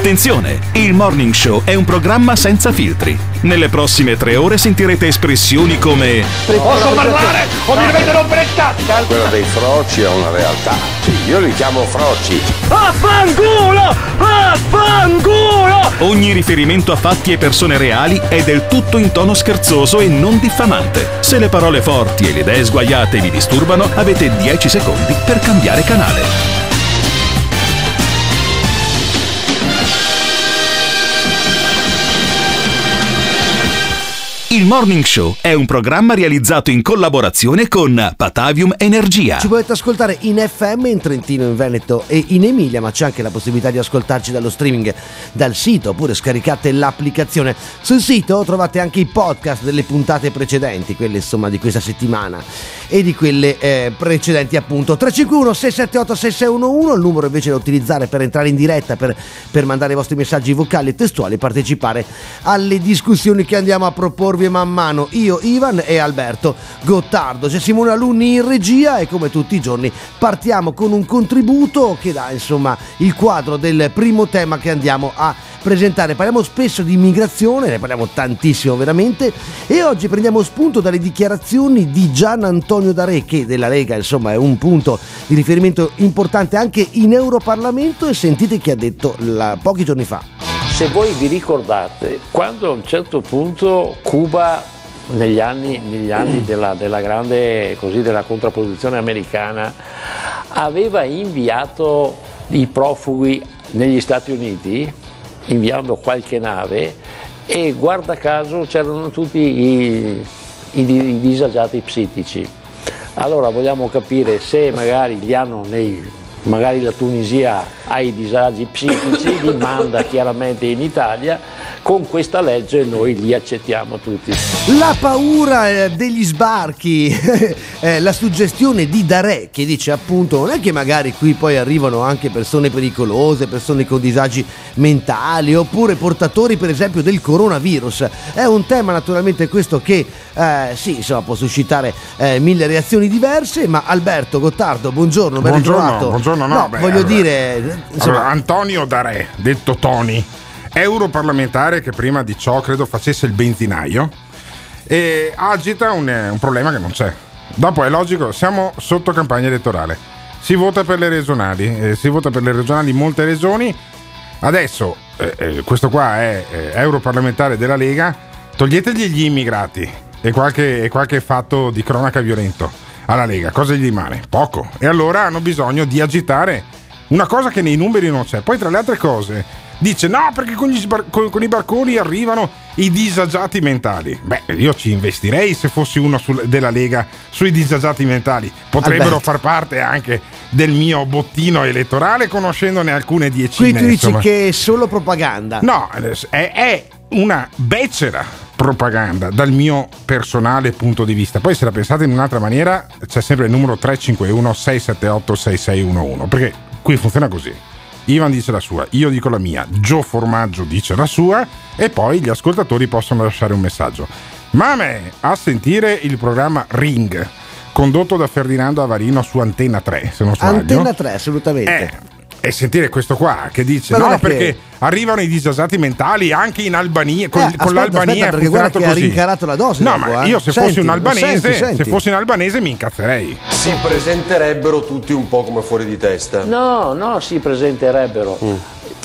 Attenzione! Il Morning Show è un programma senza filtri. Nelle prossime tre ore sentirete espressioni come Posso parlare o mi dovete rompere il cazzo? Quello dei froci è una realtà. Sì, io li chiamo froci. Affanculo! Affanculo! Ogni riferimento a fatti e persone reali è del tutto in tono scherzoso e non diffamante. Se le parole forti e le idee sguaiate vi disturbano, avete 10 secondi per cambiare canale. Il Morning Show è un programma realizzato in collaborazione con Patavium Energia. Ci potete ascoltare in FM in Trentino, in Veneto e in Emilia, ma c'è anche la possibilità di ascoltarci dallo streaming dal sito oppure scaricate l'applicazione. Sul sito trovate anche i podcast delle puntate precedenti, quelle insomma di questa settimana e di quelle eh, precedenti appunto. 351 678 6611, il numero invece da utilizzare per entrare in diretta, per, per mandare i vostri messaggi vocali e testuali e partecipare alle discussioni che andiamo a proporvi man mano. Io, Ivan e Alberto Gottardo. C'è Simone Alunni in regia e come tutti i giorni partiamo con un contributo che dà insomma il quadro del primo tema che andiamo a presentare. Parliamo spesso di immigrazione, ne parliamo tantissimo veramente e oggi prendiamo spunto dalle dichiarazioni di Gian Antonio D'Are che della Lega insomma è un punto di riferimento importante anche in Europarlamento e sentite che ha detto la, pochi giorni fa. Se voi vi ricordate, quando a un certo punto Cuba negli anni, negli anni della, della, grande, così, della contrapposizione americana aveva inviato i profughi negli Stati Uniti, inviando qualche nave e guarda caso c'erano tutti i, i, i disagiati psitici. Allora vogliamo capire se magari li hanno nei magari la Tunisia ha i disagi psichici, li manda chiaramente in Italia, con questa legge noi li accettiamo tutti. La paura eh, degli sbarchi, la suggestione di Dare che dice appunto non è che magari qui poi arrivano anche persone pericolose, persone con disagi mentali oppure portatori per esempio del coronavirus. È un tema naturalmente questo che eh, sì, insomma, può suscitare eh, mille reazioni diverse, ma Alberto Gottardo, buongiorno, ben buongiorno, ritrovato. Buongiorno, no, no beh, voglio allora, dire... Insomma, allora, Antonio Dare, detto Tony, europarlamentare che prima di ciò credo facesse il benzinaio, e agita un, un problema che non c'è. Dopo è logico, siamo sotto campagna elettorale. Si vota per le regionali, eh, si vota per le regionali in molte regioni. Adesso, eh, eh, questo qua è eh, europarlamentare della Lega, toglietegli gli immigrati e qualche, e qualche fatto di cronaca violento alla Lega. Cosa gli rimane? Poco. E allora hanno bisogno di agitare una cosa che nei numeri non c'è. Poi, tra le altre cose, dice no perché con, sbar- con, con, i barconi arrivano i disagiati mentali. Beh, io ci investirei se fossi uno sul, della Lega sui disagiati mentali. Potrebbero Alberto. far parte anche del mio bottino elettorale conoscendone alcune decine. qui tu dici insomma. che è solo propaganda. No, è, è una becera propaganda dal mio personale punto di vista. Poi se la pensate in un'altra maniera c'è sempre il numero 351 678 6611 perché qui funziona così. Ivan dice la sua, io dico la mia, Gio Formaggio dice la sua e poi gli ascoltatori possono lasciare un messaggio. Ma a me, a sentire il programma Ring, condotto da Ferdinando Avarino su Antenna 3, se non sbaglio. Antenna 3, assolutamente. Eh, e sentire questo qua che dice Ma no guarda che- perché arrivano i disasati mentali anche in Albania con, Eh, con aspetta, l'Albania aspetta, perché guarda che ha rincarato la dose no dopo, ma eh. io se Senti, fossi un albanese senti, senti. se fossi un albanese mi incazzerei Si presenterebbero tutti un po' come fuori di testa. No, no, si presenterebbero.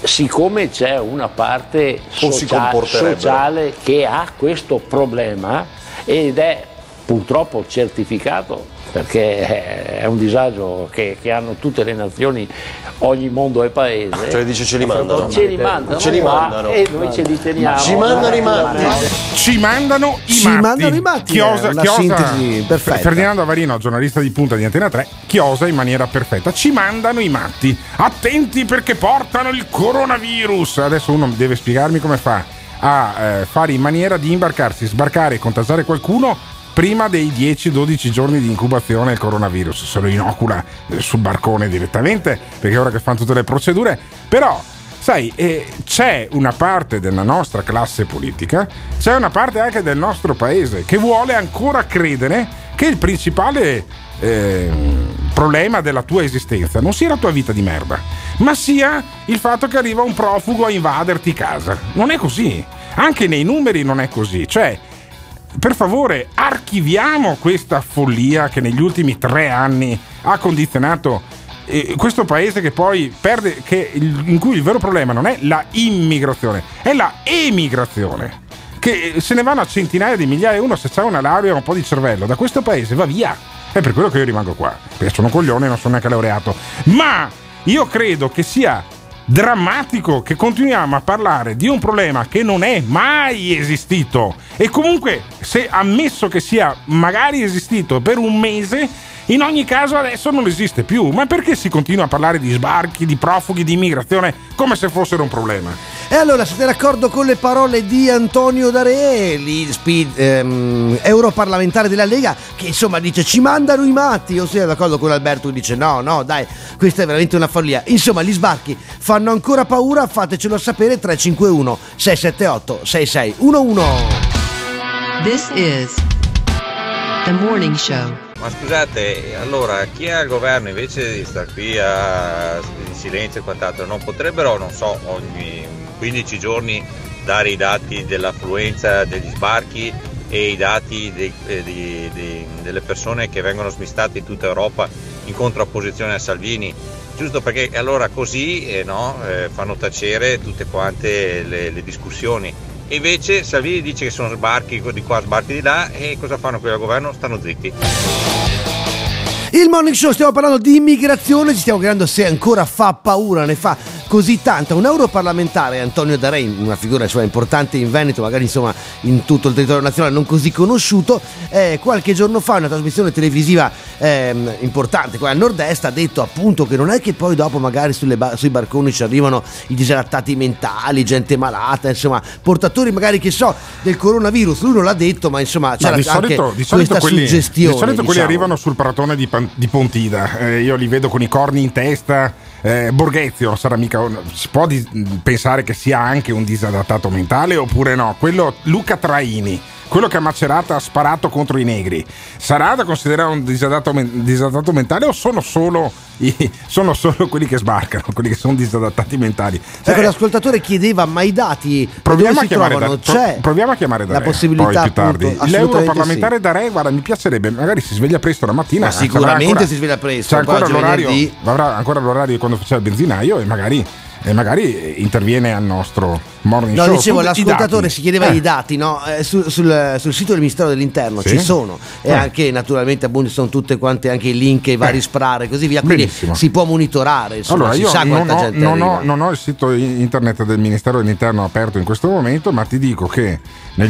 Siccome c'è una parte socia- sociale che ha questo problema ed è purtroppo certificato perché è un disagio che, che hanno tutte le nazioni, ogni mondo e paese. Cioè dice ce li mandano. Ce li mandano, Ce li mandano. e noi ce li teniamo. Ci mandano i matti. ci mandano i Ci matti mandano i matti, chiosa, una chiosa- sintesi perfetta. Ferdinando Avarino giornalista di punta di Antena 3 chiosa in maniera perfetta ci mandano i matti attenti perché portano il coronavirus adesso uno deve spiegarmi come fa a eh, fare in maniera di imbarcarsi sbarcare e contagiare qualcuno prima dei 10-12 giorni di incubazione il coronavirus se lo inocula eh, sul barcone direttamente perché ora che fanno tutte le procedure però Sai, eh, c'è una parte della nostra classe politica, c'è una parte anche del nostro paese che vuole ancora credere che il principale eh, problema della tua esistenza non sia la tua vita di merda, ma sia il fatto che arriva un profugo a invaderti casa. Non è così. Anche nei numeri non è così. Cioè, per favore, archiviamo questa follia che negli ultimi tre anni ha condizionato eh, questo paese che poi perde, che, in cui il vero problema non è la immigrazione, è la emigrazione. Che se ne vanno a centinaia di migliaia, uno se ha una laurea e un po' di cervello, da questo paese va via. È per quello che io rimango qua. Perché sono un coglione e non sono neanche laureato. Ma io credo che sia drammatico che continuiamo a parlare di un problema che non è mai esistito. E comunque se ammesso che sia magari esistito per un mese in ogni caso adesso non esiste più ma perché si continua a parlare di sbarchi di profughi di immigrazione come se fossero un problema E allora siete d'accordo con le parole di Antonio Dareli, speed, ehm, europarlamentare della Lega, che insomma dice ci mandano i matti, o siete d'accordo con Alberto che dice no, no, dai, questa è veramente una follia. Insomma, gli sbarchi fanno ancora paura, fatecelo sapere 351 678 6611. This is the morning show. Ma scusate, allora chi è al governo invece di star qui a in silenzio e quant'altro non potrebbero, non so, ogni 15 giorni dare i dati dell'affluenza degli sbarchi e i dati dei- eh, di- di- delle persone che vengono smistate in tutta Europa in contrapposizione a Salvini? Giusto perché allora così eh, no, eh, fanno tacere tutte quante le, le discussioni. E invece Salvini dice che sono sbarchi di qua, sbarchi di là e cosa fanno quelli al governo? Stanno zitti. Il morning show, stiamo parlando di immigrazione, ci stiamo chiedendo se ancora fa paura, ne fa così tanta. Un europarlamentare, Antonio Darei, una figura cioè, importante in Veneto, magari insomma in tutto il territorio nazionale non così conosciuto, eh, qualche giorno fa una trasmissione televisiva ehm, importante qua al nord-est ha detto appunto che non è che poi dopo magari ba- sui barconi ci arrivano i disadattati mentali, gente malata, insomma portatori magari che so del coronavirus, lui non l'ha detto ma insomma c'era di solito, anche di solito questa quelli, suggestione. di solito quelli diciamo. arrivano sul paratone di, Pan- di Pontida. Eh, io li vedo con i corni in testa. Eh, Borghezio sarà mica. un- Si può di- pensare che sia anche un disadattato mentale oppure no? Quello Luca Traini. Quello che a Macerata ha sparato contro i negri sarà da considerare un disadattato, men- disadattato mentale o sono solo, i- sono solo quelli che sbarcano, quelli che sono disadattati mentali? Ecco, Eh, l'ascoltatore chiedeva, ma i dati Proviamo a, chiamare trovano? da, C'è proviamo a chiamare da la possibilità poi più tardi. L'europarlamentare sì. da Re, guarda, mi piacerebbe, magari si sveglia presto la mattina. Ma sarà sicuramente ancora- si sveglia presto, C'è ancora l'orario, avrà ancora l'orario quando faceva il benzinaio e magari, e magari interviene al nostro morning No, show. dicevo, l'ascoltatore si chiedeva Eh, i dati, no? Eh, sul, sul- sul sito del Ministero dell'Interno Sì. ci sono e Eh. anche naturalmente appunto sono tutte quante anche i link, i vari Eh. sprare e così via, quindi Benissimo. si può monitorare, insomma, Allora, si io sa non ho, gente non, ho, non ho il sito internet del Ministero dell'Interno aperto in questo momento, ma ti dico che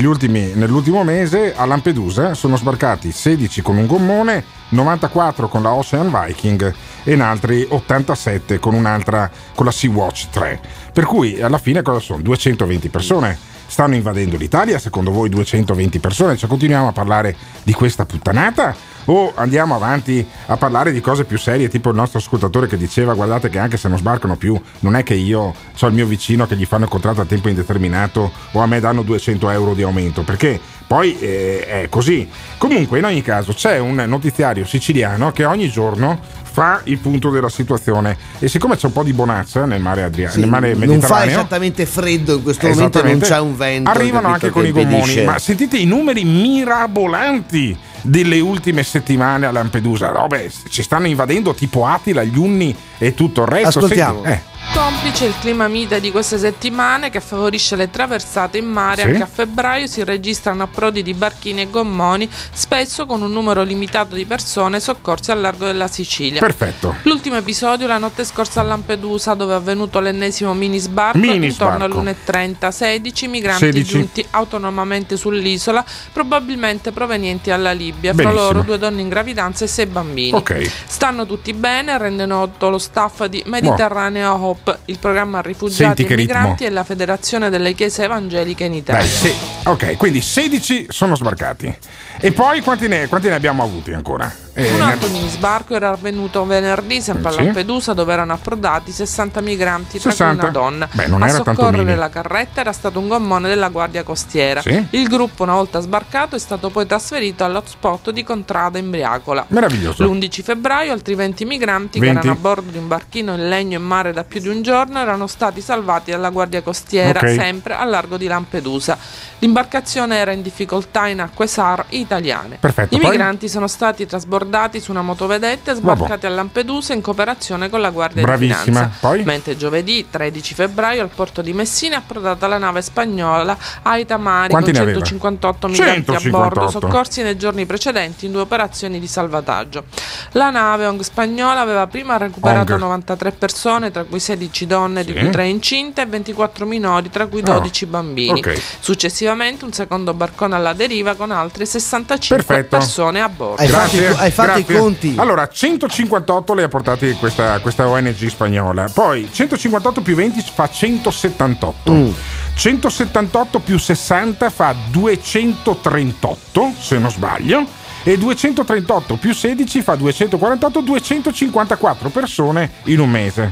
ultimi- nell'ultimo mese a Lampedusa sono sbarcati 16 con un gommone, 94 con la Ocean Viking e in altri 87 con un'altra, con la Sea-Watch 3. Per cui alla fine cosa sono? 220 persone. Stanno invadendo l'Italia, secondo voi 220 persone? Cioè continuiamo a parlare di questa puttanata? O andiamo avanti a parlare di cose più serie, tipo il nostro ascoltatore che diceva guardate che anche se non sbarcano più, non è che io ho il mio vicino che gli fanno il contratto a tempo indeterminato o a me danno 200 euro di aumento, perché poi eh, è così. Comunque in ogni caso c'è un notiziario siciliano che ogni giorno fa il punto della situazione. E siccome c'è un po' di bonazza nel mare, Adria- Sì, nel mare non fa Mediterraneo esattamente freddo in questo momento, non c'è un vento. Arrivano anche con i gommoni, ma sentite i numeri mirabolanti delle ultime settimane a Lampedusa. Robe, ci stanno invadendo tipo Attila, gli Unni e tutto il resto. Ascoltiamo. Senti, eh, Complice il clima mite di queste settimane che favorisce le traversate in mare, Sì. anche a febbraio si registrano approdi di barchini e gommoni, spesso con un numero limitato di persone soccorse al largo della Sicilia. perfetto. L'ultimo episodio la notte scorsa a Lampedusa, dove è avvenuto l'ennesimo mini sbarco, Mini intorno sbarco. all'1.30, 16 migranti 16. giunti autonomamente sull'isola, probabilmente provenienti dalla Libia, fra Benissimo. loro due donne in gravidanza e sei bambini. Ok. Stanno tutti bene, rende noto lo staff di Mediterranea Hope, il programma rifugiati Senti e ritmo. migranti e la Federazione delle Chiese Evangeliche in Italia. Dai, sì. Ok, quindi 16 sono sbarcati. E poi quanti ne, quanti ne abbiamo avuti ancora? Eh, Un altro mini sbarco era avvenuto venerdì sempre a Sì. Lampedusa dove erano approdati 60 migranti tra cui 60? una donna. Beh, non a era soccorrere la carretta era stato un gommone della Guardia Costiera. Sì. Il gruppo una volta sbarcato è stato poi trasferito all'hotspot di Contrada in Briacola. Meraviglioso. L'11 febbraio altri 20 migranti 20. che erano a bordo di un barchino in legno in mare da più di un giorno erano stati salvati dalla Guardia Costiera Ok. sempre a largo di Lampedusa. L'imbarcazione era in difficoltà in acque SAR italiane. Perfetto, I poi? migranti sono stati trasbordati su una motovedetta e sbarcati a Lampedusa in cooperazione con la Guardia Bravissima. di Finanza. Poi? Mentre giovedì 13 febbraio al porto di Messina è approdata la nave spagnola Aita Mari Quanti con ne aveva? 158 migranti a 158. bordo soccorsi nei giorni precedenti in due operazioni di salvataggio. La nave ONG spagnola aveva prima recuperato ONG. 93 persone, tra cui 16 donne, di Sì. cui 3 incinte e 24 minori, tra cui 12 bambini. ok. Successivamente un secondo barcone alla deriva con altre 65 Perfetto. persone a bordo. Hai fatto i- hai fatto i grazie. conti? Allora, 158 le ha portati questa, questa ONG spagnola. Poi 158 più 20 fa 178. Mm. 178 più 60 fa 238, se non sbaglio. E 238 più 16 fa 248, 254 persone in un mese.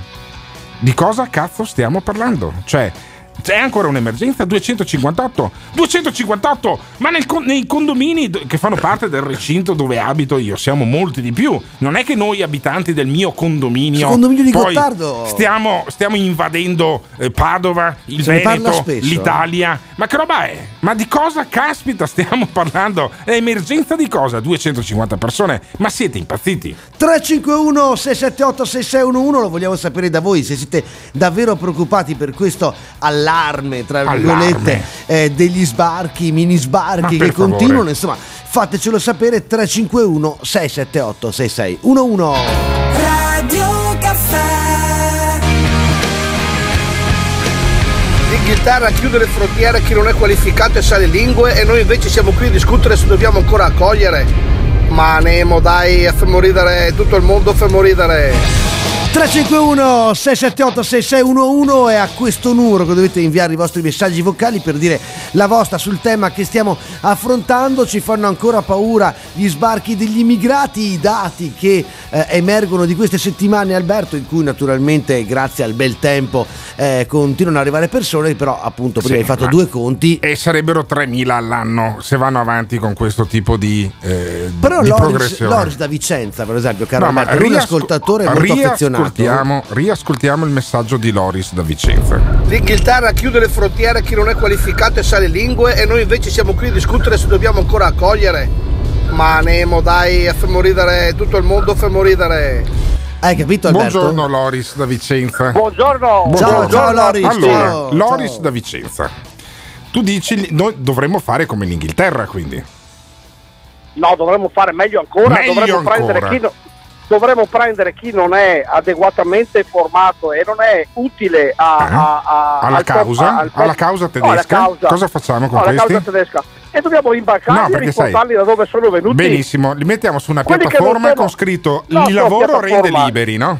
Di cosa cazzo stiamo parlando? Cioè, c'è ancora un'emergenza? 258? 258! Ma nel nei condomini che fanno parte del recinto dove abito io siamo molti di più. Non è che noi abitanti del mio condominio. Condominio di Gottardo. Stiamo, stiamo invadendo eh, Padova, il Se Veneto, l'Italia. Ma che roba è? Ma di cosa caspita stiamo parlando? È emergenza di cosa? 250 persone? Ma siete impazziti? 351 678 6611 lo vogliamo sapere da voi se siete davvero preoccupati per questo allarme tra Allarme. virgolette eh, degli sbarchi mini sbarchi che favore. continuano insomma fatecelo sapere 351 678 6611 Radio Caffè L'Inghilterra chiude le frontiere a chi non è qualificato e sa le lingue e noi invece siamo qui a discutere se dobbiamo ancora accogliere. Ma Nemo dai, fermo ridere, tutto il mondo fermo ridere. 351 678 6611 è a questo numero che dovete inviare i vostri messaggi vocali per dire la vostra sul tema che stiamo affrontando. Ci fanno ancora paura gli sbarchi degli immigrati, i dati che eh, emergono di queste settimane, Alberto, in cui naturalmente grazie al bel tempo eh, continuano ad arrivare persone, però appunto prima Sì, hai fatto due conti. E sarebbero 3.000 all'anno se vanno avanti con questo tipo di, eh, Però di Loris, progressione. Loris da Vicenza, per esempio, caro No, Alberto, è un riasco- ascoltatore molto affezionato. riascoltiamo, riascoltiamo il messaggio di Loris da Vicenza. L'Inghilterra chiude le frontiere a chi non è qualificato e sa le lingue e noi invece siamo qui a discutere se dobbiamo ancora accogliere. Ma Nemo dai, fermo ridere, tutto il mondo fermo ridere. Hai capito Alberto? Buongiorno Loris da Vicenza. Buongiorno. Ciao, ciao Loris. Allora, ciao, Loris ciao. da Vicenza. Tu dici noi dovremmo fare come l'Inghilterra, quindi. No, dovremmo fare meglio ancora. Meglio dovremmo, ancora. Prendere chi no- dovremmo prendere chi non è adeguatamente formato e non è utile a, Eh? a- a- Alla al causa? al Alla causa No, alla tedesca? causa. Cosa facciamo con No, alla questi? E dobbiamo imbarcarli No, e sai- riportarli da dove sono venuti. Benissimo, li mettiamo su una Quelli piattaforma con scritto No, il lavoro rende liberi, no?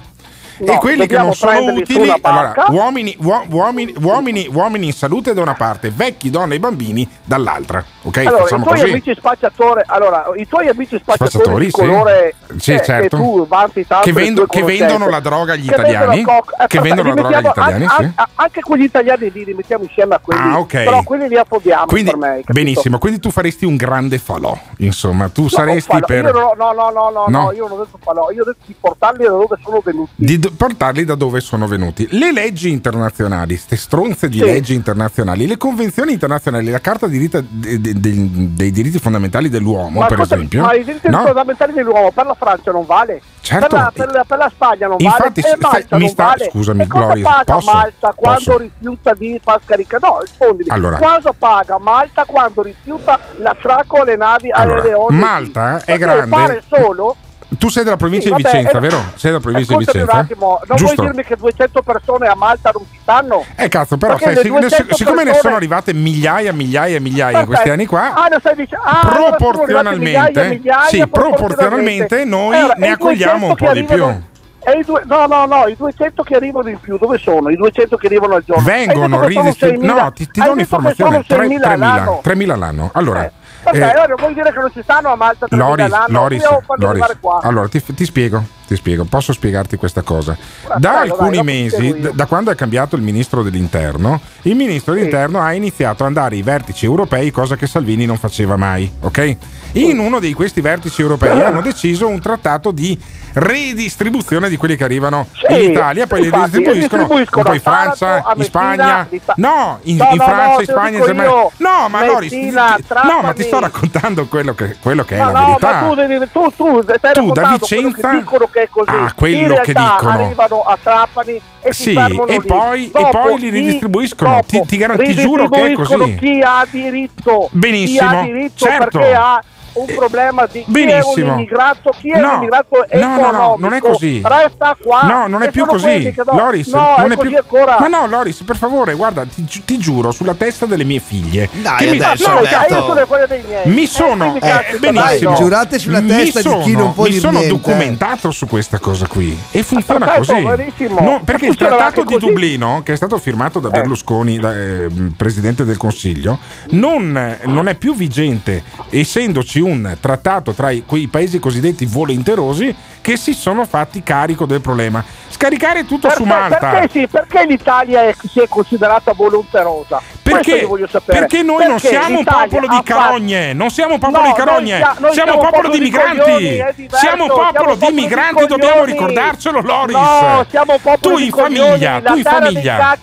No, e quelli che non sono utili, allora, uomini, uo- uomini, uomini, uomini in salute da una parte, vecchi, donne e bambini dall'altra. Ok, allora, i facciamo tuoi così. amici spacciatori, allora, i tuoi amici spacciatori, Spacciatori, di colore Sì, eh, certo. che tu tanto Che vendo- che vendono la droga agli che italiani? vendono eh, Che vendono la droga agli italiani, Anche, sì. anche- quegli italiani lì li mettiamo insieme a quelli. Ah, ok. Però quelli li affodiamo Quindi, per me. benissimo, quindi tu faresti un grande falò, insomma, tu No, saresti per no, no, no, No? no, io non ho detto falò, io ho detto di portarli da dove sono venuti. Portarli da dove sono venuti. Le leggi internazionali, ste stronze di Sì. leggi internazionali, le convenzioni internazionali, la Carta di diritta- de- de- de- dei diritti fondamentali dell'uomo, Ma, per cosa- esempio, ma i diritti no? fondamentali dell'uomo per la Francia non vale? Certo. Per, la, per, la, per la Spagna non Infatti, vale? Malta mi sta- vale? scusami, Gloria, paga posso? Malta quando Posso? rifiuta di far scaricare? No, rispondimi. Allora. Cosa paga Malta quando rifiuta l'attracco alle navi Allora, alle? Malta è Perché grande. fare solo Tu sei della provincia Sì, di vabbè, Vicenza, eh, vero? Sei della provincia di Vicenza? un attimo, non Giusto. vuoi dirmi che 200 persone a Malta non ci stanno? Eh cazzo, però sai, sic- 200 siccome ne persone- sono arrivate migliaia, migliaia, migliaia in questi Perfetto. anni qua, Ah, dicendo? Ah, allora proporzionalmente, migliaia, migliaia, sì, proporzionalmente noi Allora, ne e accogliamo un 200 po' di più. e due- no, no, no, i 200 che arrivano in più, dove sono? I 200 che arrivano al giorno? Vengono ridistribuiti. 6.000 No, ti, ti do un'informazione: sono 6.000 3.000 all'anno. 3.000 all'anno. Allora, Eh. Perché Eh, allora vuol dire che non ci stanno a Malta Loris, Loris, Loris. allora ti, ti spiego, ti spiego, posso spiegarti questa cosa. Da prego, alcuni ti mesi, d- da quando è cambiato il ministro dell'interno, il ministro dell'interno ha iniziato ad andare ai vertici europei, cosa che Salvini non faceva mai, ok? In uno di questi vertici europei hanno deciso un trattato di redistribuzione di quelli che arrivano Sì, in Italia, poi li infatti, distribuiscono, distribuiscono poi Taranto, Francia, in Spagna. No, in, No, in no, Francia, no, in Spagna, in Germania. No, ma Messina, ti- no, ma ti sto raccontando quello che, quello che è No, la no, verità. ma tu, devi- tu, tu Tu, da Vicenza- che è così. Ah, quello che dicono. arrivano a Trapani e Sì, e poi- e poi li ridistribuiscono. Ti- ti ti giuro che è così. chi ha diritto. Benissimo, Chi ha diritto certo. perché ha un problema di chi è un Benissimo. immigrato, chi è No, un immigrato no, no, no, non è così. Resta qua. No, non è E più sono così. do- Loris, no, non è, è così più... ancora. Ma no, Loris, per favore, guarda, ti, ti giuro sulla testa delle mie figlie. Dai, che mi- adesso, no. Dai, io sono quelle dei miei. mi Eh, sono eh, cazzo, benissimo dai, Giurate sulla Mi testa di chi non può mi sono niente. documentato su questa cosa qui e funziona perfetto, così benissimo. No, perché il trattato di. Dublino che è stato firmato da Berlusconi da, eh, presidente del Consiglio non, non è più vigente essendoci un trattato tra i- quei paesi cosiddetti volenterosi che si sono fatti carico del problema scaricare tutto su Perché, Malta perché, sì, perché l'Italia è- si è considerata volonterosa? Questo Perché, io voglio sapere. perché noi non Perché siamo un popolo di fatto- carogne, non siamo un popolo No, di carogne, noi noi siamo popolo di migranti. coglioni, è diverso, siamo un popolo di migranti, dobbiamo ricordarcelo, Loris. No, siamo popolo tu di in famiglia, tu in famiglia.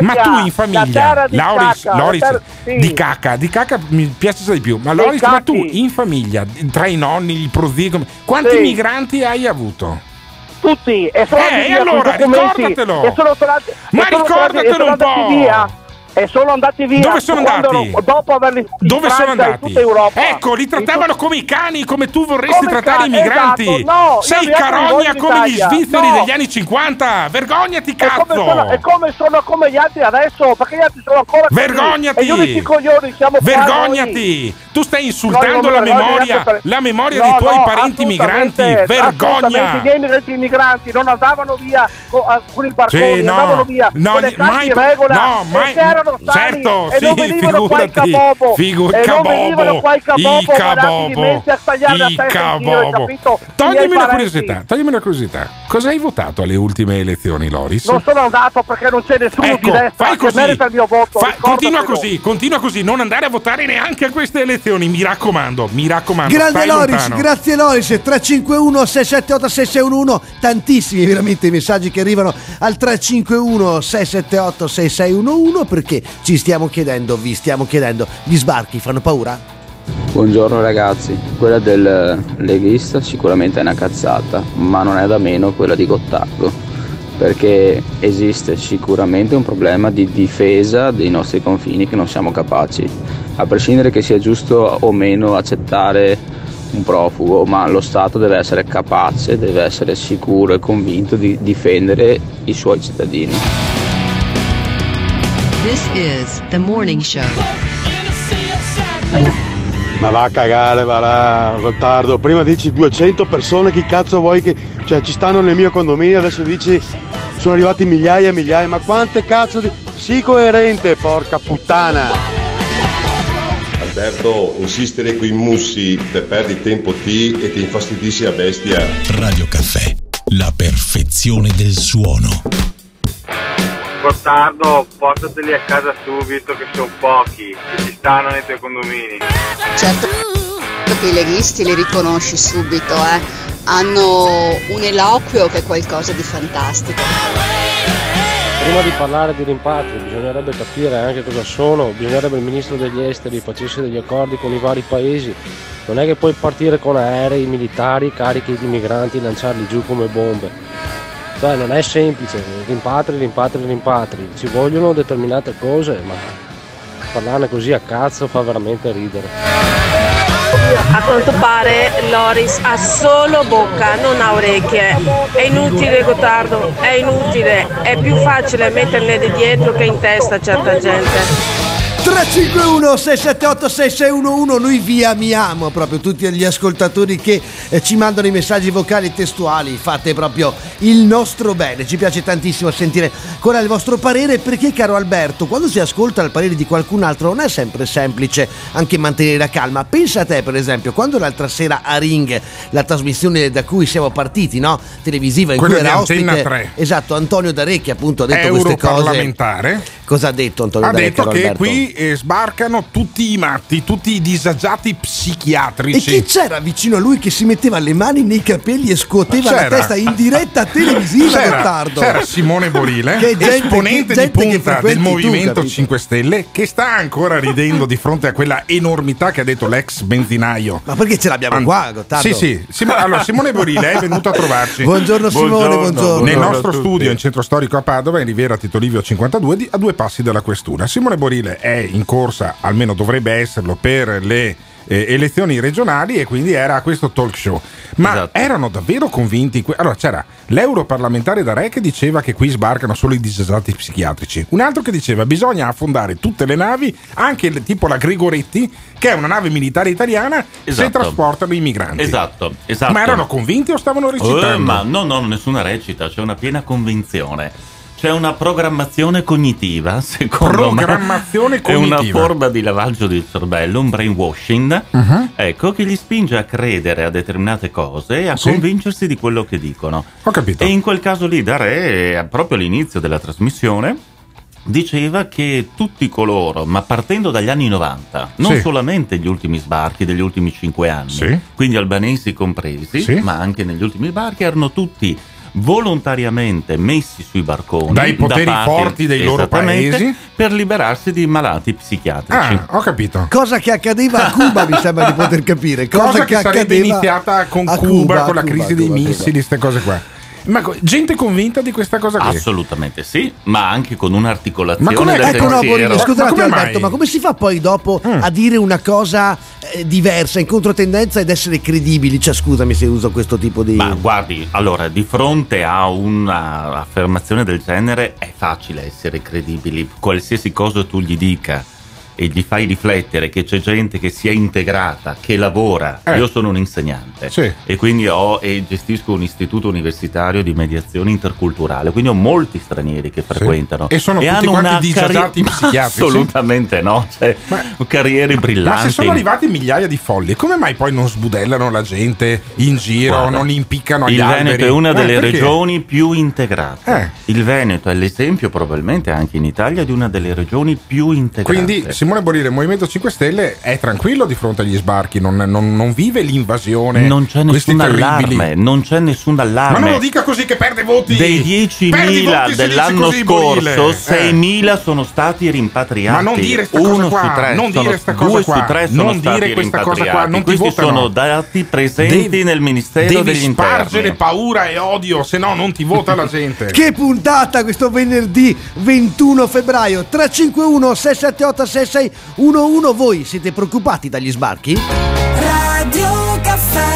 Ma tu in famiglia, Loris, Loris, di cacca, di cacca mi piace di più. Ma Loris, ma tu in famiglia, tra i nonni, i prozii, quanti migranti hai avuto? Tutti, e sono Eh, e allora, ricordatelo. E sono tornati, Ma ricordatelo un po'. via. E sono andati via. Dove sono andati? ero- dopo averli Dove sono andati? tutta Europa. Ecco, li trattavano come i cani, come tu vorresti Come trattare i cani, migranti. esatto, no, Sei carogna come gli svizzeri no. degli anni 50. Vergognati, E come, cazzo! sono, e come sono come gli altri adesso? Perché gli altri sono ancora così. Vergognati! Gli unici coglioni. Vergognati! Tu stai insultando No, la memoria, la memoria dei tuoi parenti migranti. Vergogna! assolutamente. I miei migranti migranti non andavano via co- a- con il barcone, Sì, no, andavano via no, con le mai- in regola no, mai- erano sani certo, e non sì, venivano qua i figurati, cabobo figu- e non venivano qua i i cabobo di cabobo, a la in giro, Toglimi una curiosità, toglimi una curiosità. Cosa hai votato alle ultime elezioni, Loris? Non sono andato perché non c'è nessuno di Ecco, destra fai che così. merita il mio voto. Fa- continua così, continua così, non andare a votare neanche a queste elezioni, mi raccomando, mi raccomando. Grande Loris, lontano. grazie Loris, 351 678 6611, tantissimi veramente i messaggi che arrivano al 351 678 6611 perché ci stiamo chiedendo, vi stiamo chiedendo, gli sbarchi fanno paura? Buongiorno ragazzi, quella del leghista sicuramente è una cazzata, ma non è da meno quella di Gottardo, perché esiste sicuramente un problema di difesa dei nostri confini che non siamo capaci, a prescindere che sia giusto o meno accettare un profugo, ma lo Stato deve essere capace, deve essere sicuro e convinto di difendere i suoi cittadini. This is the morning show. Ma va a cagare, va là, Gottardo. Prima dici 200 persone, chi cazzo vuoi che... Cioè, ci stanno nel mio condominio, adesso dici sono arrivati migliaia e migliaia, ma quante cazzo di... Sii coerente, porca puttana! Alberto, insistere coi mussi te perdi tempo ti e ti infastidisci a bestia. Radio Caffè, la perfezione del suono. Gottardo, portateli a casa subito che sono pochi, che ci stanno nei tuoi condomini. Certo che i leghisti li riconosci subito, eh. Hanno un eloquio che è qualcosa di fantastico. Prima di parlare di rimpatri bisognerebbe capire anche cosa sono, bisognerebbe il ministro degli esteri facesse degli accordi con i vari paesi. Non è che puoi partire con aerei militari carichi di migranti e lanciarli giù come bombe. Cioè non è semplice, rimpatri, rimpatri, rimpatri. Ci vogliono determinate cose, ma parlarne così a cazzo fa veramente ridere. A quanto pare Loris ha solo bocca, non ha orecchie. È inutile Gottardo, è inutile. È più facile metterle di dietro che in testa certa gente. 351 678 6611 noi vi amiamo proprio tutti gli ascoltatori che eh, ci mandano i messaggi vocali testuali fate proprio il nostro bene ci piace tantissimo sentire qual è il vostro parere perché caro Alberto quando si ascolta il parere di qualcun altro non è sempre semplice anche mantenere la calma pensa a te per esempio quando l'altra sera a Ring la trasmissione da cui siamo partiti no? televisiva in Quella cui era ospite 3. esatto Antonio D'Arecchi appunto ha detto queste cose Europarlamentare. Cosa ha detto Antonio Ha detto che Alberto? qui eh, sbarcano tutti i matti, tutti i disagiati E psichiatrici. chi c'era vicino a lui che si metteva le mani nei capelli e scuoteva la testa in diretta televisiva, C'era, Gottardo? c'era Simone Borile, Che gente- esponente di punta del tu, Movimento capito? 5 Stelle, che sta ancora ridendo di fronte a quella enormità che ha detto l'ex benzinaio. Ma perché ce l'abbiamo An- qua, Gottardo? Sì, sì. Simo- allora, Simone Borile è venuto a trovarci. Buongiorno, Simone, buongiorno. Nel Buongiorno nostro a tutti. studio in centro storico a Padova, in Riviera Tito Livio 52, di- a due passi dalla questura. Simone Borile è in corsa, almeno dovrebbe esserlo, per le eh, elezioni regionali e quindi era a questo talk show. Ma Esatto. erano davvero convinti? que- Allora c'era l'europarlamentare da Re che diceva che qui sbarcano solo i disesati psichiatrici, un altro che diceva bisogna affondare tutte le navi, anche le- tipo la Grigoretti, che è una nave militare italiana, se Esatto. trasportano i migranti. Esatto, esatto. Ma erano convinti o stavano recitando? Eh, ma no, no, nessuna recita, c'è una piena convinzione. C'è una programmazione cognitiva, secondo Programmazione me. È una cognitiva. forma di lavaggio del cervello, un brainwashing, Mhm. ecco, che li spinge a credere a determinate cose e a Sì. convincersi di quello che dicono. Ho capito. E in quel caso lì, da Re, eh, proprio all'inizio della trasmissione, diceva che tutti coloro, ma partendo dagli anni 90, non Sì. solamente gli ultimi sbarchi degli ultimi 5 anni, Sì. quindi albanesi compresi, Sì. ma anche negli ultimi sbarchi, erano tutti volontariamente messi sui barconi Dai poteri da parte- forti dei loro paesi. per liberarsi di malati psichiatrici. Ah, ho capito. Cosa che accadeva a Cuba, mi sembra di poter capire. Cosa, Cosa che sarebbe accadeva iniziata con a Cuba, con la Cuba, crisi Cuba, dei Cuba. missili, queste cose qua. Ma gente convinta di questa cosa qui? Assolutamente sì, ma anche con un'articolazione Ma com'è- del Ecco, no, pensiero. Borini, scusa un Ma come Alberto, mai? ma come si fa poi dopo a dire una cosa eh, diversa, in controtendenza ed essere credibili? Cioè, scusami se uso questo tipo di. Ma guardi, allora, di fronte a un'affermazione del genere è facile essere credibili. Qualsiasi cosa tu gli dica e gli fai riflettere che c'è gente che si è integrata, che lavora. Eh. Io sono un insegnante Sì. e quindi ho e gestisco un istituto universitario di mediazione interculturale, quindi ho molti stranieri che frequentano. E sono tutti hanno quanti disagiati psichiatrici? Assolutamente no, cioè, carriere brillanti. Ma se sono arrivati migliaia di folli, come mai poi non sbudellano la gente in giro, Guarda, non impiccano agli Il alberi? Veneto è una Eh, delle perché? regioni più integrate. Eh. Il Veneto è l'esempio, probabilmente anche in Italia, di una delle regioni più integrate. Quindi Simone Borire, il Movimento 5 Stelle è tranquillo di fronte agli sbarchi, non, non- non vive l'invasione. non c'è nessun allarme, non c'è nessun allarme. Ma non lo dica così che perde voti. Dei Perdi 10.000 voti se dell'anno così, scorso, Eh. 6.000 sono stati rimpatriati. Ma non dire sta cosa qua, su tre, non dire sta cosa due qua, su tre sono non stati dire questa cosa qua, non ti Questi votano. sono dati presenti Devi- nel Ministero Devi degli spargere Interni. paura e odio, se no non ti vota la gente. Che puntata questo venerdì 21 febbraio 351 678 6611 Voi siete preoccupati dagli sbarchi? Radio Caffè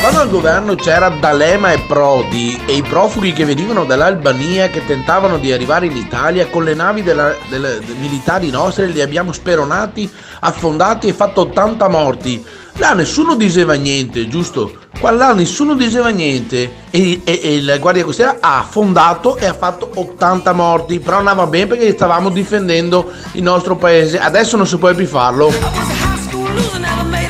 Quando al governo c'era D'Alema e Prodi e i profughi che venivano dall'Albania che tentavano di arrivare in Italia con le navi della- delle- dei militari nostri li abbiamo speronati, affondati e fatto 80 morti. Là nessuno diceva niente, giusto? Qua là nessuno diceva niente e, e- e la Guardia Costiera ha affondato e ha fatto 80 morti, però andava bene perché stavamo difendendo il nostro paese, adesso non si può più farlo.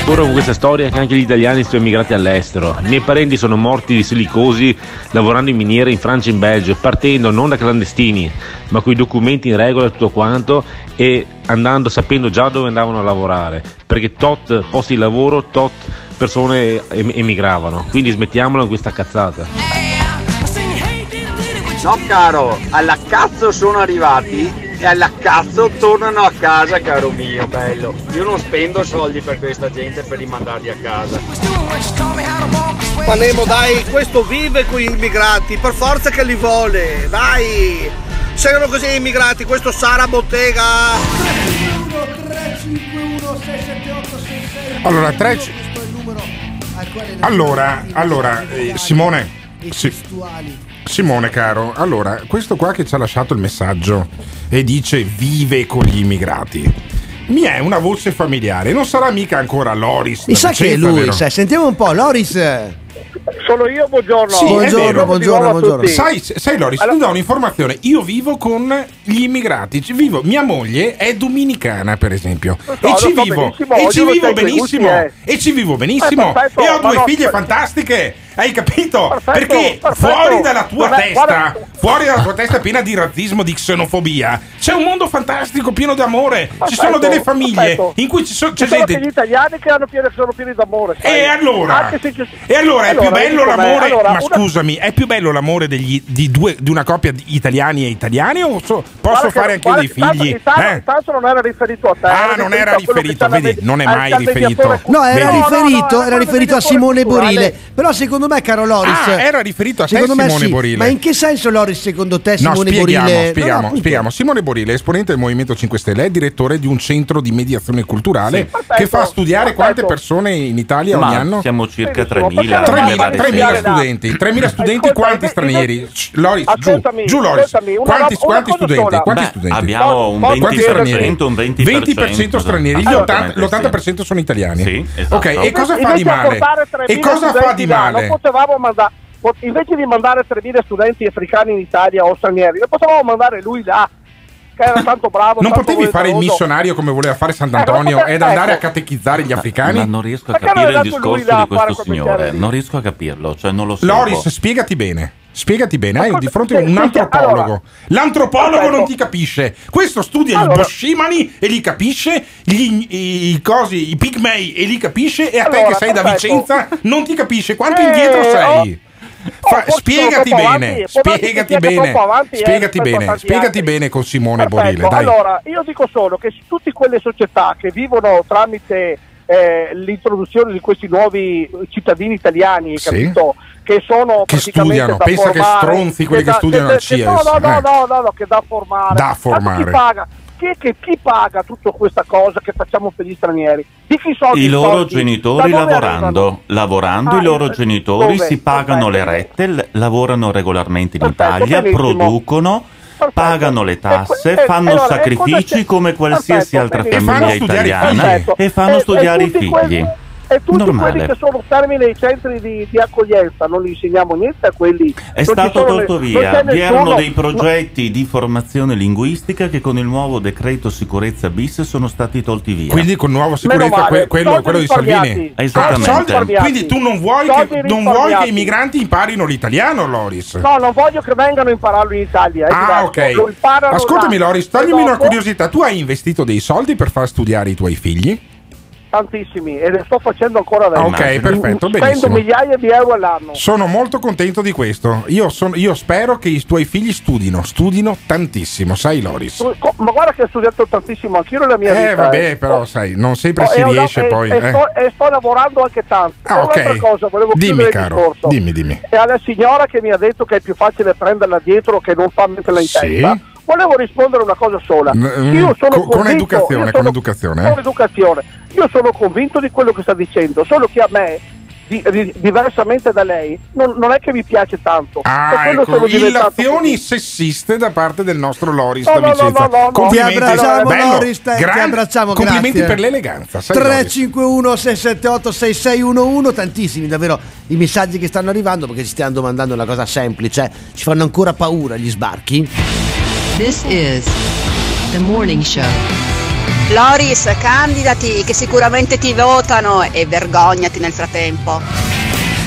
Corro con questa storia che anche gli italiani sono emigrati all'estero. I miei parenti sono morti di silicosi lavorando in miniere in Francia e in Belgio, partendo non da clandestini, ma con i documenti in regola e tutto quanto e andando sapendo già dove andavano a lavorare, perché tot posti di lavoro, tot persone em- emigravano. Quindi smettiamola con questa cazzata. No caro, alla cazzo sono arrivati e alla cazzo tornano a casa caro mio, bello. Io non spendo soldi per questa gente per rimandarli a casa. Ma Nemo dai, questo vive con gli immigrati, per forza che li vuole, dai! Seguono così gli immigrati, questo Sara Bottega! Allora, tre... Allora, allora eh, Simone, Sì. Simone caro, allora, questo qua che ci ha lasciato il messaggio e dice vive con gli immigrati. Mi è una voce familiare, non sarà mica ancora Loris. Mi sa che è lui, sai, sentiamo un po', Loris. Sono io, buongiorno. Sì, Buongiorno, vero. buongiorno, buongiorno. Sai, sai Loris, ti do un'informazione. Io vivo con gli immigrati. Ci vivo. Mia moglie è dominicana, per esempio. so, e ci so vivo. E ci vivo benissimo. gusti, eh. E ci vivo benissimo. Eh, perfetto, e ho due no, figlie per- fantastiche. Hai capito? Perfetto, Perché perfetto. fuori dalla tua Guarda- testa, guarda- fuori dalla tua testa piena di razzismo, di xenofobia, c'è un mondo fantastico pieno di amore. ci Perfetto, sono delle famiglie perfetto. in cui ci sono, c'è Ci sono gente anche gli italiani che hanno pieni, sono pieni d'amore. sai. e allora? Se E allora è più Allora, bello l'amore? allora, ma una- scusami, è più bello l'amore degli- di, due, di una coppia di italiani e italiani o so- posso fare anche dei tanto- figli? intanto, Eh? non era riferito a te. Ah, non era riferito, vedi, non è mai riferito. No, era riferito, era riferito a Simone. Borile. Però secondo me, caro Loris. Ah, era riferito a Simone. Borile. Ma in che senso, Loris, secondo te, No, Simone Borile? spieghiamo. Simone Borile, esponente del Movimento 5 Stelle, è direttore di un centro di mediazione culturale che fa studiare quante persone in Italia ogni anno? siamo circa Benissimo, 3.000. possiamo nelle 3.000, varie 3.000 sedi. studenti, 3.000 studenti, quanti stranieri? Loris, giù, giù Loris, quanti, cosa studenti? Quanti Beh, studenti? abbiamo un Quanti 20%, un 20%. 20% stranieri, gli Assolutamente 80 l'80% sono italiani. Sì, esatto. Ok, e cosa fa di male? portare 3.000 E cosa fa di male? Non potevamo mandare invece di mandare 3.000 studenti africani in Italia o stranieri, non potevamo mandare lui là, che era tanto bravo. Non tanto potevi fare il missionario come voleva fare Eh, Sant'Antonio pote- ed andare a ecco. catechizzare gli africani? Ma non riesco a Perché capire il discorso di a questo signore. Non riesco a capirlo, cioè non lo so. Loris, spiegati bene. Spiegati bene, hai di fronte un antropologo. allora. L'antropologo non ti capisce. Questo studia Allora. i boscimani e li capisce, gli, i, i cosi, i pigmei e li capisce, e a te Allora, che sei da perfetto. Vicenza non ti capisce. Quanto Eh, indietro sei? oh, Fa- forse spiegati bene, spiegati bene, avanti, eh, spiegati a bene, spiegati bene con Simone Perfetto, Borile, dai. Allora, io dico solo che tutte quelle società che vivono tramite eh, l'introduzione di questi nuovi cittadini italiani, Sì. capito? Che sono Che praticamente studiano, da pensa che formare, stronzi quelli che da- studiano che- al che- CIES, No, no, no, eh. no, no, no, che da formare. Da formare. Chi paga? Chi, è che, chi paga tutta questa cosa che facciamo per gli stranieri? Di chi sono I loro soldi? genitori lavorando, arrivano? lavorando Ah, i loro genitori dove? si pagano le rette, lavorano regolarmente in Italia, benissimo. producono, pagano le tasse, que- fanno allora, sacrifici come qualsiasi altra famiglia italiana e fanno studiare i figli. E tutti Normale. quelli che sono termini nei centri di, di accoglienza, non gli insegniamo niente a quelli. È Non stato sono tolto ne- via, vi erano dei progetti di formazione linguistica che con il nuovo decreto sicurezza bis sono stati tolti via. Quindi con nuova sicurezza Meno male, que- quello, quello di. Salvini. Esattamente. Ah, soldi- Risparmiati. quindi tu non vuoi, che, non vuoi che i migranti imparino l'italiano, Loris? No, non voglio che vengano a impararlo in Italia. Ah, ok. Ascoltami. Loris, toglimi una dopo, curiosità. Tu hai investito dei soldi per far studiare i tuoi figli? Tantissimi, e le sto facendo ancora adesso. Ok, perfetto, Spendo benissimo. migliaia di euro all'anno. Sono molto contento di questo. Io, son- io spero che i tuoi figli studino, studino tantissimo, sai, Loris? Ma guarda che ho studiato tantissimo anch'io nella mia vita. Eh, vabbè, eh. però, sai, non sempre Oh, si riesce e- poi. E, eh. sto, e sto lavorando anche tanto. Ah, ok. cosa, volevo Dimmi, caro. discorso. Dimmi, dimmi. E alla signora che mi ha detto che è più facile prenderla dietro che non fa metterla in Sì. testa. Volevo rispondere una cosa sola. Mm, Io sono co- con convinto- educazione, io con sono- educazione, eh. con educazione. Io sono convinto di quello che sta dicendo, solo che a me, di- di- diversamente da lei, non, non è che mi piace tanto. Ah, ecco, sono illazioni sessiste da parte del nostro Loris No, da no, no, Vicenza. no, no. Complimenti, Ti abbracciamo, bello, Loris, te- ti grande- abbracciamo, Complimenti grazie. per l'eleganza. sai, Loris? 351 678 6611 tantissimi davvero i messaggi che stanno arrivando perché ci stiamo domandando una cosa semplice ci fanno ancora paura gli sbarchi This is the morning show. Loris, candidati che sicuramente ti votano e vergognati nel frattempo.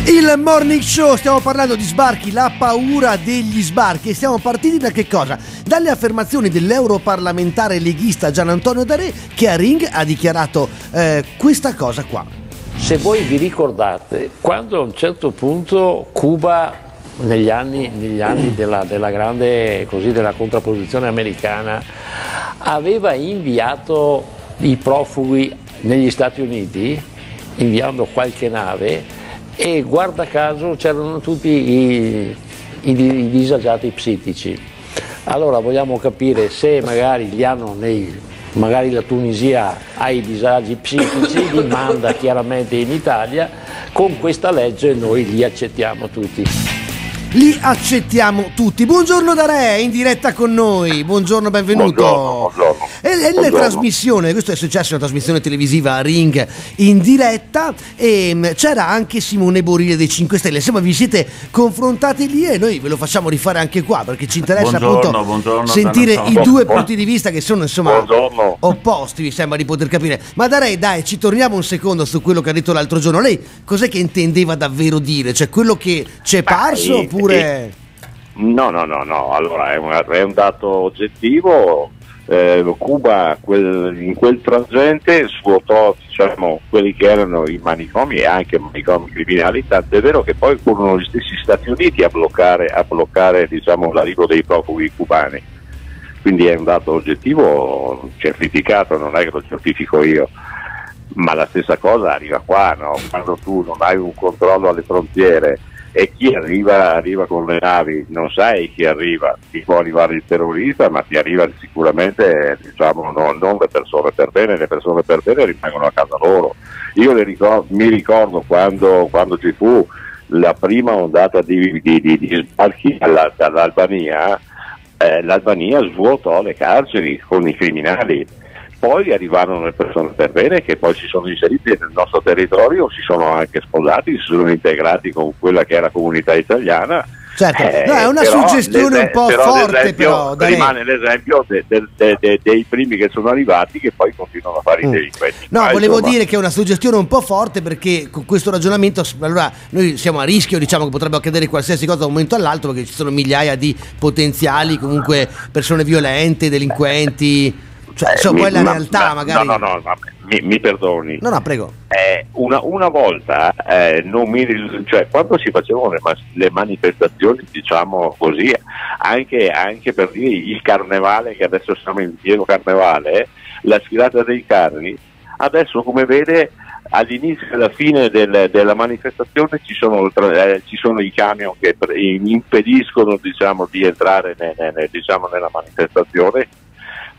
il morning show stiamo parlando di sbarchi la paura degli sbarchi e siamo partiti da che cosa? dalle affermazioni dell'europarlamentare leghista Gian Antonio Daré che a Ring ha dichiarato eh, questa cosa qua Se voi vi ricordate, quando a un certo punto Cuba, negli anni, negli anni della, della grande, così, della contrapposizione americana, aveva inviato i profughi negli Stati Uniti, inviando qualche nave, e guarda caso c'erano tutti i, i- i disagiati psichici. Allora vogliamo capire se magari li hanno nei magari la Tunisia ha i disagi psichici, li manda chiaramente in Italia, con questa legge noi li accettiamo tutti. Li accettiamo tutti. Buongiorno da Re, in diretta con noi. Buongiorno, benvenuto. Buongiorno, buongiorno. E, e la trasmissione, questo è successo una trasmissione televisiva a Ring in diretta e mh, c'era anche Simone Borile dei 5 Stelle. Insomma, vi siete confrontati lì e noi ve lo facciamo rifare anche qua perché ci interessa Buongiorno, appunto sentire i due punti di vista che sono insomma opposti, mi sembra di poter capire. Ma Darei, dai, ci torniamo un secondo su quello che ha detto l'altro giorno. Lei cos'è che intendeva davvero dire? Cioè quello che ci è parso eh, oppure... No, no, no, no, allora è un, è un dato oggettivo. Eh, Cuba quel- in quel frangente svuotò diciamo, quelli che erano i manicomi e anche manicomi criminali, tant'è vero che poi furono gli stessi Stati Uniti a bloccare, a bloccare diciamo, l'arrivo dei profughi cubani. Quindi è un dato oggettivo certificato, non è che lo certifico io. Ma la stessa cosa arriva qua, no? quando tu non hai un controllo alle frontiere e chi arriva arriva con le navi, non sai chi arriva, ti può arrivare il terrorista, ma ti arriva sicuramente diciamo, no- non le persone per bene, le persone per bene rimangono a casa loro. Io le ricor- mi ricordo quando, quando ci fu la prima ondata di, di, di- di sbarchi alla- dall'Albania, eh, l'Albania svuotò le carceri con i criminali. Poi arrivarono le persone per bene che poi si sono inserite nel nostro territorio, si sono anche sposati, si sono integrati con quella che è la comunità italiana. Certo, Eh, no, è una però suggestione un po' però forte l'esempio- però, rimane l'esempio de- de- de- de- dei primi che sono arrivati che poi continuano a fare i Mm. delinquenti. No, Ma, volevo insomma, dire che è una suggestione un po' forte perché con questo ragionamento, allora noi siamo a rischio, diciamo che potrebbe accadere qualsiasi cosa da un momento all'altro perché ci sono migliaia di potenziali comunque persone violente, delinquenti, cioè eh, insomma, mi- poi la ma- realtà ma- magari... No, no, no, ma mi, mi perdoni. No, no, prego. Eh, una, una volta, eh, non mi, cioè, quando si facevano le, le manifestazioni, diciamo così, anche, anche per dire il carnevale, che adesso siamo in pieno carnevale, la sfilata dei carri, adesso come vede all'inizio e alla fine del- della manifestazione ci sono, eh, ci sono i camion che impediscono diciamo, di entrare ne- ne- ne- diciamo, nella manifestazione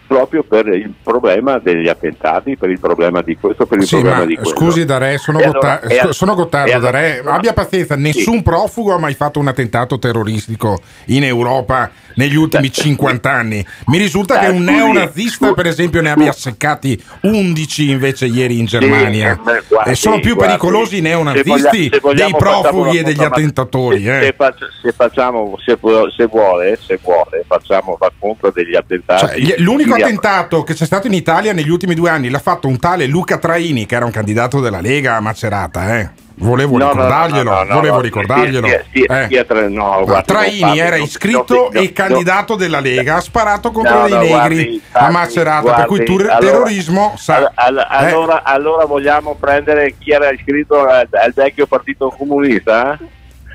proprio per il problema degli attentati, per il problema di questo, per il Sì, problema ma di quello. scusi Dare, sono, allora- a- sono Gottardo allora- Dare, abbia pazienza, nessun profugo ha mai fatto un attentato terroristico in Europa negli ultimi 50 anni. Mi risulta Eh, che un scusi, neonazista, per esempio, ne abbia seccati 11 invece ieri in Germania. Sì, eh, guardi, e sono più guardi, pericolosi i neonazisti se dei vogliamo facciamo profughi e degli attentatori. Se, eh. se faccia- se facciamo, se, vuole, se vuole, facciamo racconto degli attentati. Cioè, l'unico Sì, attentato che c'è stato in Italia negli ultimi due anni l'ha fatto un tale Luca Traini, che era un candidato della Lega a Macerata. Eh. Volevo No, ricordarglielo, no, no, volevo ricordarglielo. stia- stia- Eh. tra- guardi, Traini parli, era iscritto e candidato della Lega, ha sparato contro dei negri guardi, a guardi, Macerata, per cui tu- guardi, allora- terrorismo sa. All- all- eh. allora, allora vogliamo prendere chi era iscritto al, al vecchio partito comunista?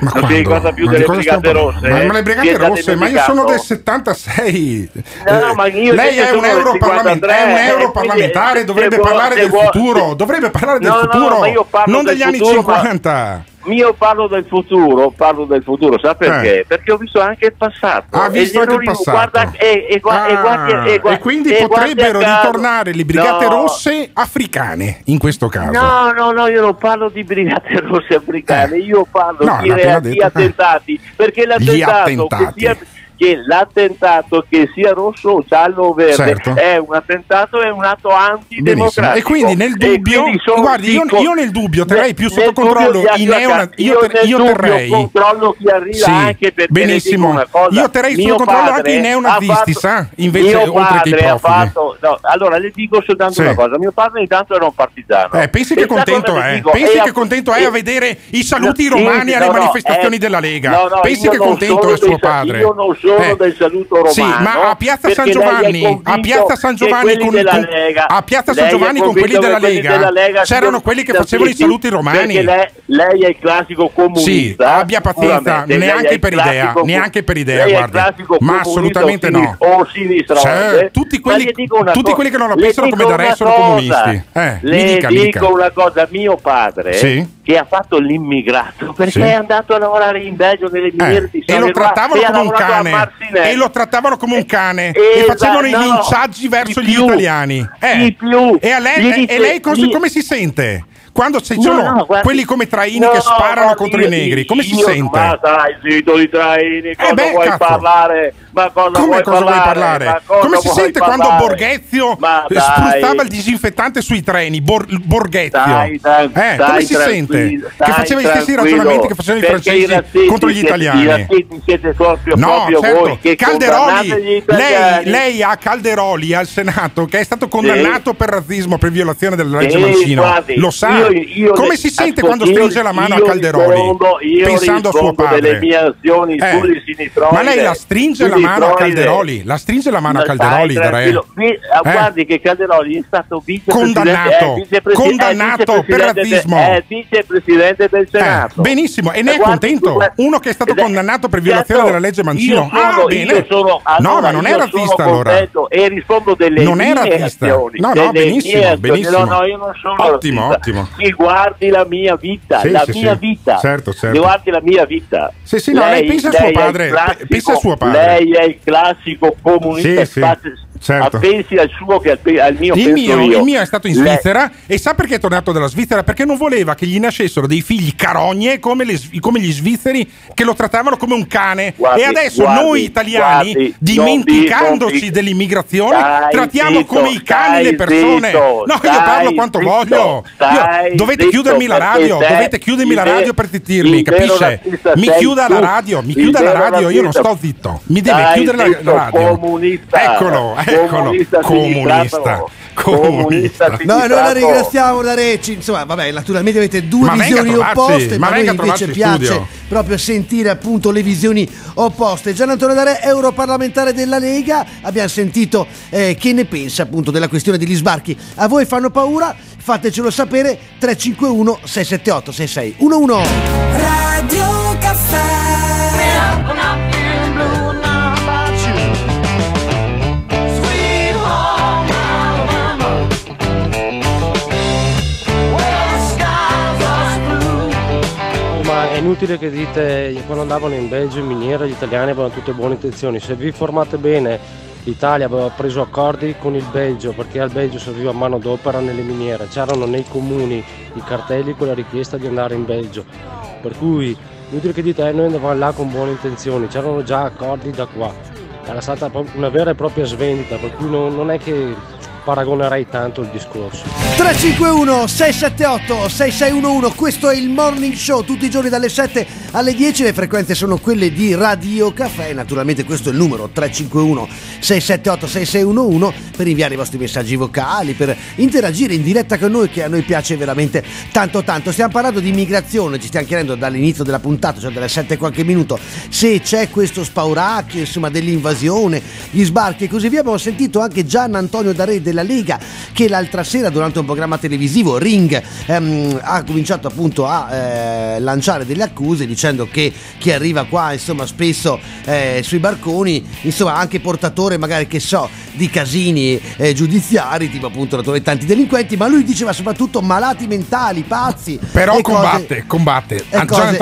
Non si quando? ricorda più Ma delle brigate rosse? Ma, ma le Si brigate rosse, ma io sono del 76. No, Eh, ma io lei è un, sono del europarlament- 53, è un eh, europarlamentare, dovrebbe parlare del futuro, dovrebbe parlare del No, no, futuro, ma non degli anni futuro, ma- 50. Io parlo del futuro, parlo del futuro, sa perché? Perché ho visto anche il passato. Eh. Ha visto gli anche il passato. Guarda, e, e, gua- e guardi- e gua- e quindi potrebbero ritornare le brigate No, rosse africane in questo caso. No, no, no, io non parlo di brigate rosse africane, io parlo No, di, rea- di attentati, perché l'attentato attentati. che sia che l'attentato che sia rosso o giallo o verde Certo. è un attentato è un atto Benissimo. antidemocratico E quindi nel dubbio, quindi guardi, io, io nel dubbio terrei più sotto controllo i di neona- attacca- io, ter- io terrei controllo chi arriva Sì, anche perché benissimo. una cosa, Io terrei sotto controllo anche i neonazisti, fatto- sa? Invece, oltre che i profughi. fatto- no, allora le dico soltanto Sì. una cosa mio padre intanto era un partigiano Eh, pensi che contento è? dico? Pensi che contento è a vedere i saluti romani alle manifestazioni eh, della Lega? Pensi che contento è suo padre? Io non sono Eh. del saluto romano. Sì, ma a Piazza San Giovanni, a Piazza San Giovanni quelli con, della con- Lega- a Piazza San Giovanni con quelli della Lega, della Lega c'erano quelli che facevano i saluti romani. Perché lei, lei è il classico Sì, comunista. abbia pazienza, neanche per idea, neanche per idea, classico Ma assolutamente no. O sinistra. Cioè, tutti quelli- tutti quelli che non la pensano come da re sono comunisti. Eh, le dica, dico una cosa, mio padre Sì. che ha fatto l'immigrato perché Sì. è andato a lavorare in Belgio nelle miniere Eh, di e lo trattavano come un cane E lo trattavano come un cane Eh, e esatto, facevano i no, no. linciaggi verso gli più. italiani Eh, più. e, lei, e- lei cos- gli- come si sente? Quando ci No, sono no, guardi- quelli come Traini No, che sparano contro io- i negri, come si sente? Ma dai, zitto di Traini, cosa beh, vuoi cazzo. parlare? Ma cosa Come vuoi cosa vuoi parlare? parlare? Ma cosa Come si vuoi sente parlare? quando Borghezio eh, dai. spruzzava il disinfettante sui treni? Bor- Borghezio. Stai, stai, eh, come stai si sente? Che faceva gli stessi ragionamenti che facevano i francesi razzisti contro gli italiani. Siete proprio, No, proprio certo. voi che Calderoli, lei, lei ha Calderoli al Senato che è stato condannato per razzismo, per violazione della legge Sì, Mancino. guardi, Lo sa? io- io Come le- si sente ascolti, quando io- stringe la mano a Calderoli? rispondo- pensando a suo padre. delle mie azioni Eh, sulle. Ma lei la stringe la mano a. Calderoli? La stringe la mano a Calderoli. Vi- ah, Eh? Guardi che Calderoli è stato vicepresidente Condannato. eh, eh, per razzismo. È vicepresidente del Eh, Senato. benissimo, e ne è contento? Uno che è stato condannato per violazione certo, della legge Mancino? Io sono, ah, bene. no, ma non è razzista allora. E rispondo delle Non è razzista. No, no, benissimo, benissimo. No, io non sono Ottimo, ottimo. Si guardi la mia vita, Sì, la sì, mia sì. vita. Certo, certo. Guardi la mia vita. Sì, sì, no, lei pensa a suo padre, pensa a suo padre. Lei è il classico comunista. Sì, sì, fate- certo. Pensi al suo che al, pe- al mio Il mio, io. il mio è stato in Svizzera e sa perché è tornato dalla Svizzera? Perché non voleva che gli nascessero dei figli carogne come, le- come gli svizzeri che lo trattavano come un cane. Guardi, e adesso guardi, noi italiani, guardi, dimenticandoci non vi- dell'immigrazione, Stai trattiamo zitto, come i cani le persone. zitto, no, io parlo quanto zitto, voglio. Io- dovete chiudermi la radio, te- dovete chiudermi la radio per zittirmi, capisce? Mi chiuda la radio, mi chiuda la radio, io non sto zitto. Mi deve chiudere la- radio. Eccolo, comunista comunista. Comunista. comunista No, noi la ringraziamo da Recci. Insomma, vabbè, naturalmente avete due Ma visioni opposte, ma ma, a noi invece piace studio. proprio sentire appunto le visioni opposte. Gian Antonio Dare, europarlamentare della Lega, abbiamo sentito eh, che ne pensa appunto della questione degli sbarchi. A voi fanno paura? Fatecelo sapere 351 678 6611. Radio Caffè inutile che dite quando andavano in Belgio in miniera gli italiani avevano tutte buone intenzioni. Se vi informate bene, l'Italia aveva preso accordi con il Belgio perché al Belgio serviva manodopera nelle miniere. C'erano nei comuni i cartelli con la richiesta di andare in Belgio. Per cui inutile che dite eh, noi andavamo là con buone intenzioni, c'erano già accordi da qua. Era stata una vera e propria svendita, per cui non, non è che paragonerei tanto il discorso. 351 678 6611 questo è il morning show tutti i giorni dalle 7 alle 10 le frequenze sono quelle di Radio Caffè naturalmente questo è il numero 351 678 6611 per inviare i vostri messaggi vocali per interagire in diretta con noi che a noi piace veramente tanto tanto stiamo parlando di immigrazione ci stiamo chiedendo dall'inizio della puntata cioè dalle 7 e qualche minuto se c'è questo spauracchio insomma dell'invasione gli sbarchi e così via abbiamo sentito anche Gian Antonio Darè della Lega che l'altra sera durante un programma televisivo Ring ehm, ha cominciato appunto a eh, lanciare delle accuse dicendo che chi arriva qua insomma spesso eh, sui barconi insomma anche portatore magari che so di casini eh, giudiziari tipo appunto tanti delinquenti ma lui diceva soprattutto malati mentali pazzi Però e cose- combatte, combatte. e cose-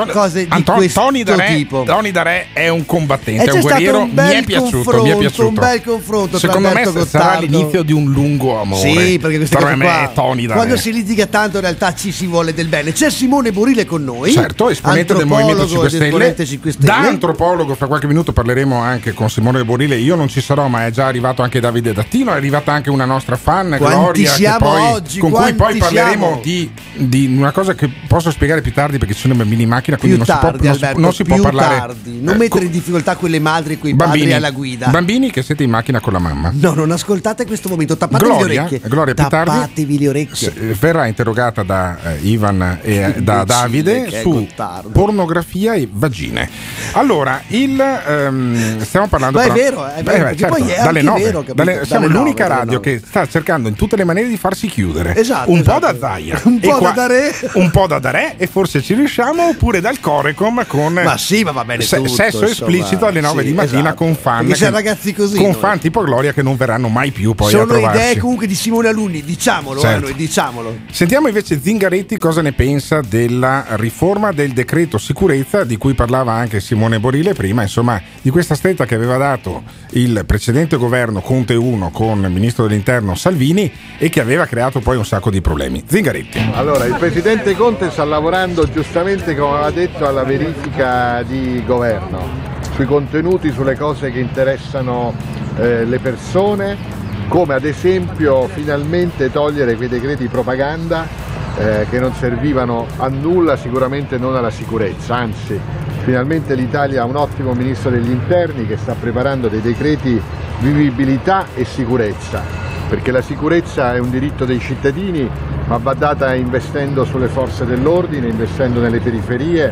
questo Tony Darè, tipo. Tony Darè è un combattente, è un guerriero. un mi è piaciuto, mi è piaciuto. un bel confronto tra Secondo me sarà Gottardo- l'inizio di un lungo amore. Sì, perché queste Tra cose qua, quando si litiga tanto in realtà ci si vuole del bene. C'è Simone Burile con noi, Certo, esponente del Movimento 5 antropologo ed Stelle. esponente 5 Stelle. Da antropologo, fra qualche minuto parleremo anche con Simone Borile. Io non ci sarò, ma è già arrivato anche Davide Dattino. È arrivata anche una nostra fan, Quanti Gloria, siamo poi- oggi? con cui poi parleremo di, di una cosa che posso spiegare più tardi perché ci sono i bambini in macchina. più Quindi non tardi, si può, non si- Alberto, non si può più parlare. tardi. Non eh, mettere in difficoltà quelle madri e quei bambini, padri alla guida. bambini che siete in macchina con la mamma. No, non ascoltate questo momento, tappatevi le Gloria, orecchie. Gloria più tardi tappatevi le orecchie. eh, verrà interrogata da eh, Ivan e eh, da Davide su pornografia e vagine. Allora, il, ehm, stiamo parlando Ma è vero, è Beh, vero, beh, perché poi è dalle anche nove, vero, capito? dalle- siamo Dalle l'unica nove, dalle radio nove. che sta cercando in tutte le maniere di farsi chiudere. Esatto, un esatto. po' da Zaia, Un po' da Darè. un po' da Darè e forse ci riusciamo oppure dal Corecom con Ma sì, ma va bene tutto, sesso insomma. esplicito alle 9 Sì, di mattina esatto. con fan che- ragazzi così con noi. fan tipo Gloria che non verranno mai più poi a Sono trovarci. Che è comunque di Simone Alunni, diciamolo, eh, Certo. noi, diciamolo. Sentiamo invece Zingaretti cosa ne pensa della riforma del decreto sicurezza di cui parlava anche Simone Borile prima, insomma di questa stretta che aveva dato il precedente governo Conte 1 con il ministro dell'interno Salvini e che aveva creato poi un sacco di problemi. Zingaretti. Allora, il Presidente Conte sta lavorando giustamente, come aveva detto, alla verifica di governo, sui contenuti, sulle cose che interessano eh, le persone, come ad esempio finalmente togliere quei decreti propaganda eh, che non servivano a nulla, sicuramente non alla sicurezza, anzi finalmente l'Italia ha un ottimo Ministro degli Interni che sta preparando dei decreti vivibilità e sicurezza perché la sicurezza è un diritto dei cittadini, ma va data investendo sulle forze dell'ordine, investendo nelle periferie,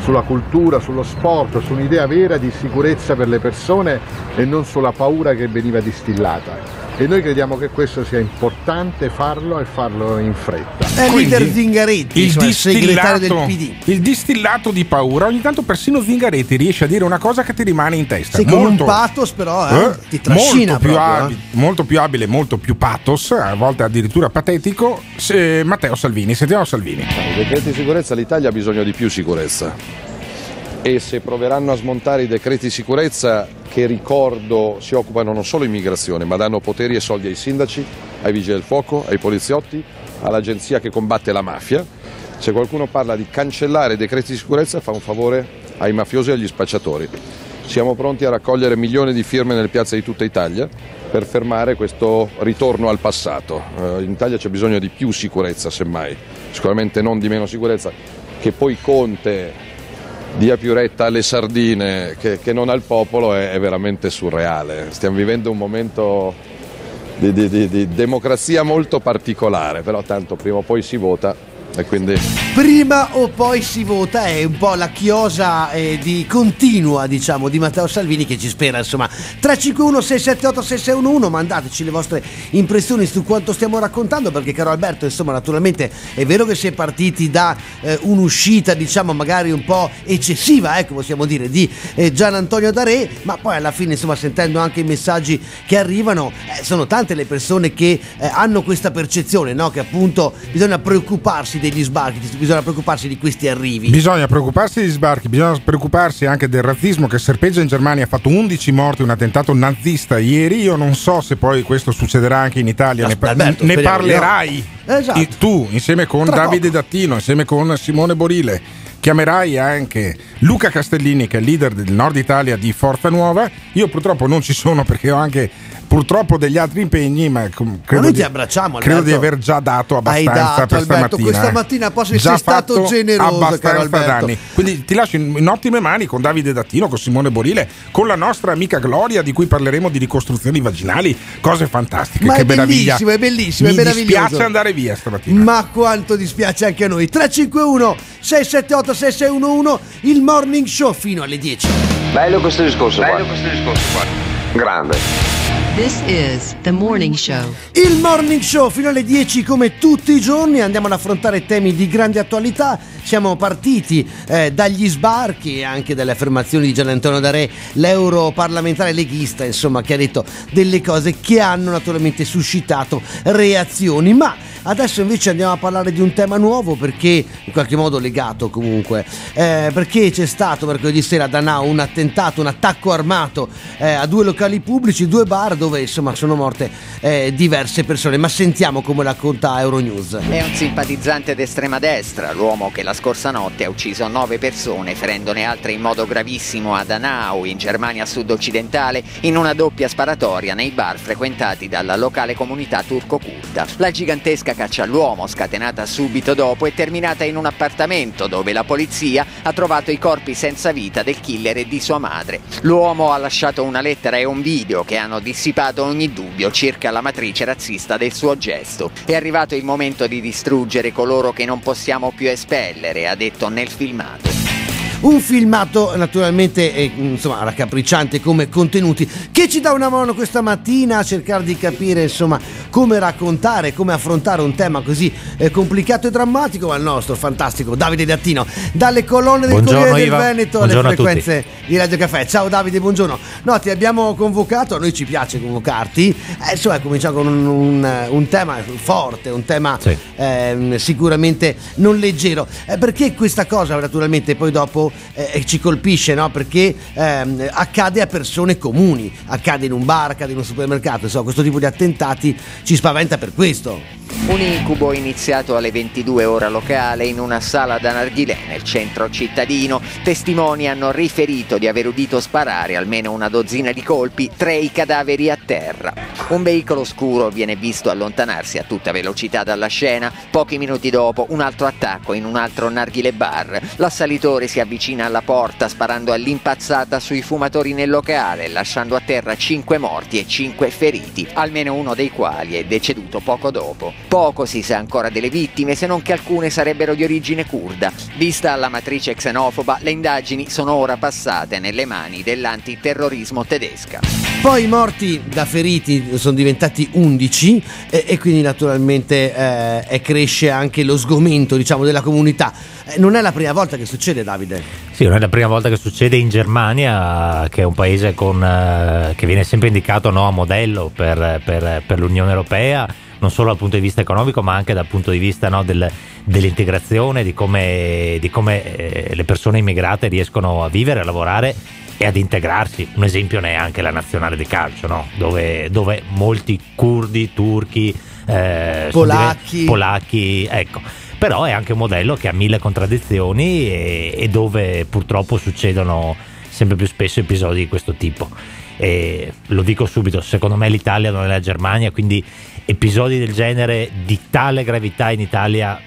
sulla cultura, sullo sport, su un'idea vera di sicurezza per le persone e non sulla paura che veniva distillata. E noi crediamo che questo sia importante farlo e farlo in fretta. È leader Zingaretti, il il segretario del distillato, PD. il distillato di paura, ogni tanto persino Zingaretti riesce a dire una cosa che ti rimane in testa. Sì, con molto, un pathos però eh, eh, ti trascina molto più, proprio, eh. abile, molto più abile, molto più pathos, a volte addirittura patetico. se- Matteo Salvini, sentiamo Salvini. I decreti di sicurezza l'Italia ha bisogno di più sicurezza e se proveranno a smontare i decreti di sicurezza che ricordo si occupano non solo di immigrazione ma danno poteri e soldi ai sindaci, ai vigili del fuoco, ai poliziotti, all'agenzia che combatte la mafia, se qualcuno parla di cancellare i decreti di sicurezza fa un favore ai mafiosi e agli spacciatori. Siamo pronti a raccogliere milioni di firme nelle piazze di tutta Italia per fermare questo ritorno al passato. Eh, in Italia c'è bisogno di più sicurezza, semmai, sicuramente non di meno sicurezza, che poi Conte dia più retta alle sardine che, che non al popolo è, è veramente surreale. Stiamo vivendo un momento di, di- di- di democrazia molto particolare, però tanto prima o poi si vota e quindi... Prima o poi si vota, è un po' la chiosa eh, di continua, diciamo, di Matteo Salvini che ci spera, insomma. 351 678 6611, mandateci le vostre impressioni su quanto stiamo raccontando, perché caro Alberto, insomma, naturalmente è vero che si è partiti da eh, un'uscita, diciamo, magari un po' eccessiva, ecco, possiamo dire, di eh, Gian Antonio Daré, ma poi alla fine, insomma, sentendo anche i messaggi che arrivano, eh, sono tante le persone che eh, hanno questa percezione, no? Che appunto bisogna preoccuparsi degli sbarchi, bisogna preoccuparsi di questi arrivi. Bisogna preoccuparsi degli sbarchi, bisogna preoccuparsi anche del razzismo che serpeggia in Germania, ha fatto 11 morti, un attentato nazista ieri. Io non so se poi questo succederà anche in Italia, ne, par- Alberto, ne di no. parlerai Esatto. I- tu insieme con Tra Davide Dattino, insieme con Simone Borile. Chiamerai anche Luca Castellini, che è il leader del Nord Italia di Forza Nuova. Io purtroppo non ci sono perché ho anche purtroppo degli altri impegni, ma credo, noi di, ti abbracciamo, credo di aver già dato Hai abbastanza dato, per Alberto, stamattina. questa eh. mattina poi sei Già stato generoso, abbastanza danni. Quindi ti lascio in, in ottime mani con Davide Dattino, con Simone Borile, con la nostra amica Gloria, di cui parleremo di ricostruzioni vaginali, cose fantastiche. Ma che è meraviglia. bellissimo, è bellissimo, Mi è meraviglioso. dispiace andare via stamattina. Ma quanto dispiace anche a noi. 351 678 6611 il morning show fino alle 10. Bello questo discorso qua. Bello questo discorso qua. Grande. This is the morning show. Il morning show fino alle 10 come tutti i giorni andiamo ad affrontare temi di grande attualità. Siamo partiti eh, dagli sbarchi e anche dalle affermazioni di Gian Antonio Daré, l'europarlamentare leghista, insomma, che ha detto delle cose che hanno naturalmente suscitato reazioni. Ma adesso invece andiamo a parlare di un tema nuovo perché in qualche modo legato comunque, eh, perché c'è stato mercoledì sera a Danao un attentato, un attacco armato eh, a due locali pubblici, due bar dove insomma sono morte eh, diverse persone. Ma sentiamo come racconta Euronews. È un simpatizzante d'estrema destra, l'uomo che la scorsa notte ha ucciso nove persone, ferendone altre in modo gravissimo a Danau, in Germania sud-occidentale, in una doppia sparatoria nei bar frequentati dalla locale comunità turco-curda. La gigantesca caccia all'uomo, scatenata subito dopo, è terminata in un appartamento dove la polizia ha trovato i corpi senza vita del killer e di sua madre. L'uomo ha lasciato una lettera e un video che hanno dissipato ogni dubbio circa la matrice razzista del suo gesto. È arrivato il momento di distruggere coloro che non possiamo più espellere, ha detto nel filmato. Un filmato naturalmente eh, insomma raccapricciante come contenuti che ci dà una mano questa mattina a cercare di capire insomma come raccontare, come affrontare un tema così eh, complicato e drammatico, ma il nostro fantastico Davide Dattino, dalle colonne del Buongiorno, Corriere Iva. del Veneto Buongiorno alle frequenze di Radio Caffè. Ciao Davide, buongiorno. No, ti abbiamo convocato, a noi ci piace convocarti. Eh, insomma, cominciamo con un, un- un tema forte, un tema ehm, sicuramente non leggero. Eh, perché questa cosa naturalmente poi dopo eh, ci colpisce, no? Perché ehm, accade a persone comuni, accade in un bar, accade in un supermercato, insomma, questo tipo di attentati ci spaventa per questo. Un incubo iniziato alle 22 ora locale in una sala da narghilè nel centro cittadino. Testimoni hanno riferito di aver udito sparare almeno una dozzina di colpi, tre i cadaveri a terra. Un veicolo scuro viene visto allontanarsi a tutta velocità dalla scena. Pochi minuti dopo un altro attacco in un altro narghile bar. L'assalitore si avvicina alla porta sparando all'impazzata sui fumatori nel locale, lasciando a terra 5 morti e 5 feriti, almeno uno dei quali è deceduto poco dopo. Poco si sa ancora delle vittime, se non che alcune sarebbero di origine curda. Vista la matrice xenofoba, le indagini sono ora passate nelle mani dell'antiterrorismo tedesca. Poi i morti da feriti sono diventati 11 e, e quindi naturalmente eh, cresce anche lo sgomento diciamo, della comunità. Eh, non è la prima volta che succede Davide. Sì, non è la prima volta che succede in Germania, che è un paese con, eh, che viene sempre indicato no, a modello per, per- per l'Unione Europea, non solo dal punto di vista economico, ma anche dal punto di vista no, del- dell'integrazione, di come, di come, eh, le persone immigrate riescono a vivere, a lavorare e ad integrarsi. Un esempio ne è anche la nazionale di calcio, no? dove, dove molti curdi, turchi, eh, Polacchi. polacchi, ecco. Però è anche un modello che ha mille contraddizioni e, e dove purtroppo succedono sempre più spesso episodi di questo tipo. E lo dico subito, secondo me l'Italia non è la Germania, quindi episodi del genere di tale gravità in Italia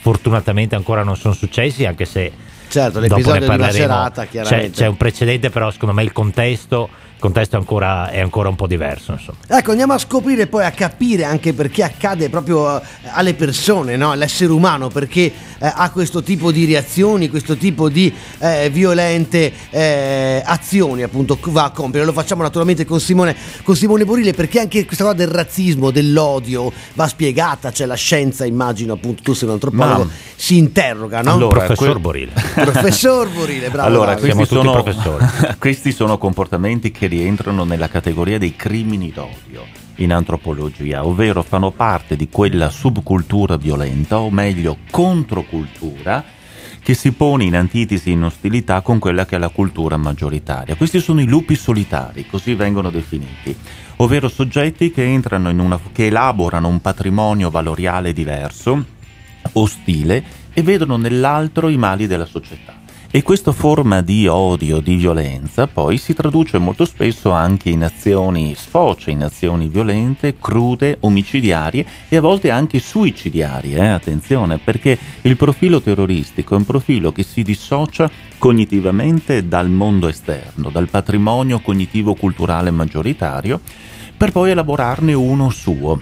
fortunatamente ancora non sono successi, anche se Certo, dopo l'episodio ne di una parleremo. serata, C'è, chiaramente. c'è un precedente, però secondo me il contesto, contesto è, ancora, è ancora un po' diverso. Insomma. Ecco, andiamo a scoprire poi a capire anche perché accade proprio eh, alle persone, no? all'essere umano, perché eh, ha questo tipo di reazioni, questo tipo di eh, violente eh, azioni appunto va a compiere. Lo facciamo naturalmente con Simone, con Simone Borile perché anche questa cosa del razzismo, dell'odio va spiegata, c'è la scienza, immagino appunto tu sei un antropologo, Ma- si interroga, no? Allora, Professor que- Borile. Professor Borile, bravo. Allora, Davide. questi sono, questi sono comportamenti che rientrano nella categoria dei crimini d'odio in antropologia, ovvero fanno parte di quella subcultura violenta, o meglio controcultura, che si pone in antitesi e in ostilità con quella che è la cultura maggioritaria. Questi sono i lupi solitari, così vengono definiti, ovvero soggetti che entrano in una che elaborano un patrimonio valoriale diverso, ostile e vedono nell'altro i mali della società. E questa forma di odio, di violenza, poi si traduce molto spesso anche in azioni, sfocia in azioni violente, crude, omicidiarie e a volte anche suicidiarie. eh, Attenzione, perché il profilo terroristico è un profilo che si dissocia cognitivamente dal mondo esterno, dal patrimonio cognitivo-culturale maggioritario, per poi elaborarne uno suo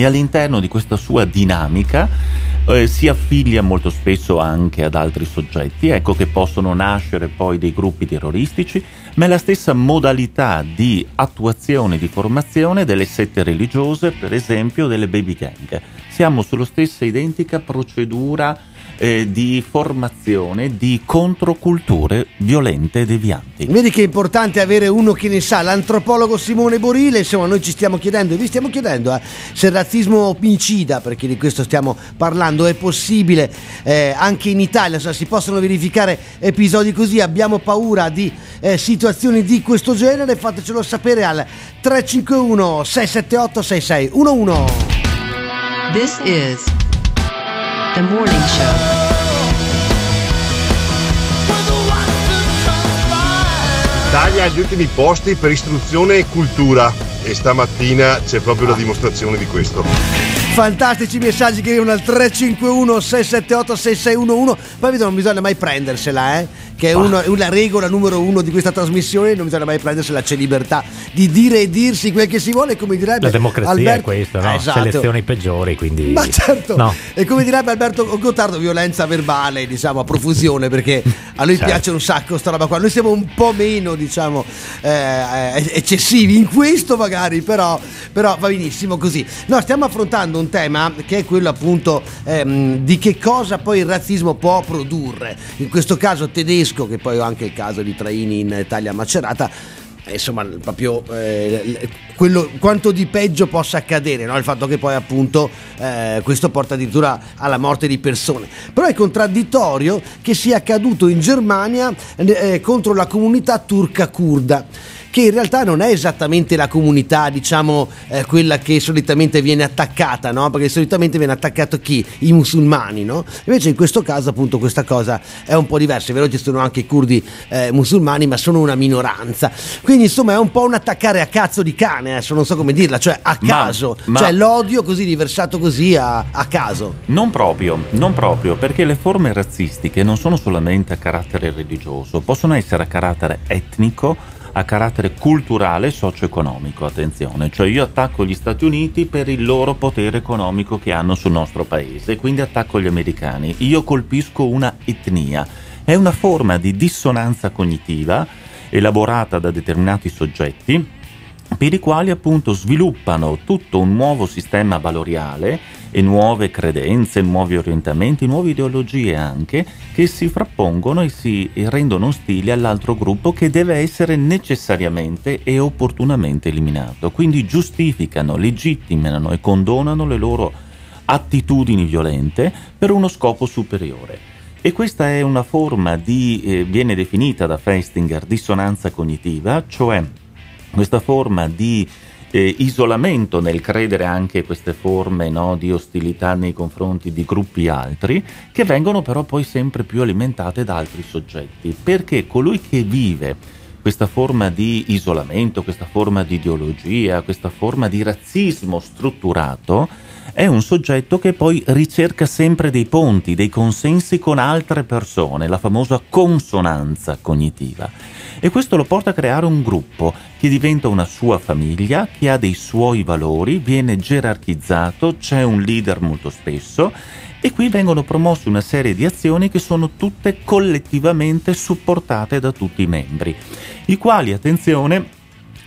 e all'interno di questa sua dinamica eh, si affiglia molto spesso anche ad altri soggetti, ecco che possono nascere poi dei gruppi terroristici, ma è la stessa modalità di attuazione, di formazione delle sette religiose, per esempio delle baby gang. Siamo sulla stessa identica procedura eh, di formazione di controculture violente e devianti. Vedi che è importante avere uno che ne sa, l'antropologo Simone Borile, insomma noi ci stiamo chiedendo, e vi stiamo chiedendo eh, se il razzismo omicida, perché di questo stiamo parlando, è possibile eh, anche in Italia, insomma, si possono verificare episodi così, abbiamo paura di eh, situazioni di questo genere, fatecelo sapere al 351 678 6611. This is the morning show. Italia agli ultimi posti per istruzione e cultura e stamattina c'è proprio la dimostrazione di questo. Fantastici messaggi che arrivano al 351 678 6611 poi vedo non bisogna mai prendersela eh che è una, una regola numero uno di questa trasmissione, non bisogna mai prendersi la c'è libertà di dire e dirsi quel che si vuole, come direbbe La democrazia Alberto- è questo, no? Eh, esatto. Selezioni peggiori, quindi... Ma certo, No. e come direbbe Alberto Gottardo, violenza verbale, diciamo, a profusione, perché a lui Certo. piace un sacco sta roba qua. Noi siamo un po' meno, diciamo, eh, eh, eccessivi in questo magari, però, però va benissimo così. No, stiamo affrontando un tema che è quello appunto ehm, di che cosa poi il razzismo può produrre. In questo caso tedesco, che poi ho anche il caso di Traini in Italia Macerata, eh, insomma proprio eh, quello, quanto di peggio possa accadere no? il fatto che poi appunto eh, questo porta addirittura alla morte di persone però è contraddittorio che sia accaduto in Germania eh, contro la comunità turca kurda che in realtà non è esattamente la comunità, diciamo, eh, quella che solitamente viene attaccata, no? Perché solitamente viene attaccato chi? I musulmani, no? Invece in questo caso appunto questa cosa è un po' diversa, è vero ci sono anche i curdi eh, musulmani, ma sono una minoranza. Quindi insomma è un po' un attaccare a cazzo di cane, adesso non so come dirla, cioè a Ma- caso, ma- cioè l'odio così riversato così a, a caso. Non proprio, non proprio, perché le forme razzistiche non sono solamente a carattere religioso, possono essere a carattere etnico, a carattere culturale e socio-economico, attenzione, cioè io attacco gli Stati Uniti per il loro potere economico che hanno sul nostro paese, quindi attacco gli americani, io colpisco una etnia, è una forma di dissonanza cognitiva elaborata da determinati soggetti per i quali appunto sviluppano tutto un nuovo sistema valoriale e nuove credenze, nuovi orientamenti, nuove ideologie anche che si frappongono e si rendono ostili all'altro gruppo che deve essere necessariamente e opportunamente eliminato. Quindi giustificano, legittimano e condonano le loro attitudini violente per uno scopo superiore. E questa è una forma di, eh, viene definita da Festinger, dissonanza cognitiva, cioè questa forma di eh, isolamento nel credere anche queste forme no, di ostilità nei confronti di gruppi altri, che vengono però poi sempre più alimentate da altri soggetti, perché colui che vive questa forma di isolamento, questa forma di ideologia, questa forma di razzismo strutturato, è un soggetto che poi ricerca sempre dei ponti, dei consensi con altre persone, la famosa consonanza cognitiva. E questo lo porta a creare un gruppo che diventa una sua famiglia, che ha dei suoi valori, viene gerarchizzato, c'è un leader molto spesso e qui vengono promosse una serie di azioni che sono tutte collettivamente supportate da tutti i membri, i quali, attenzione,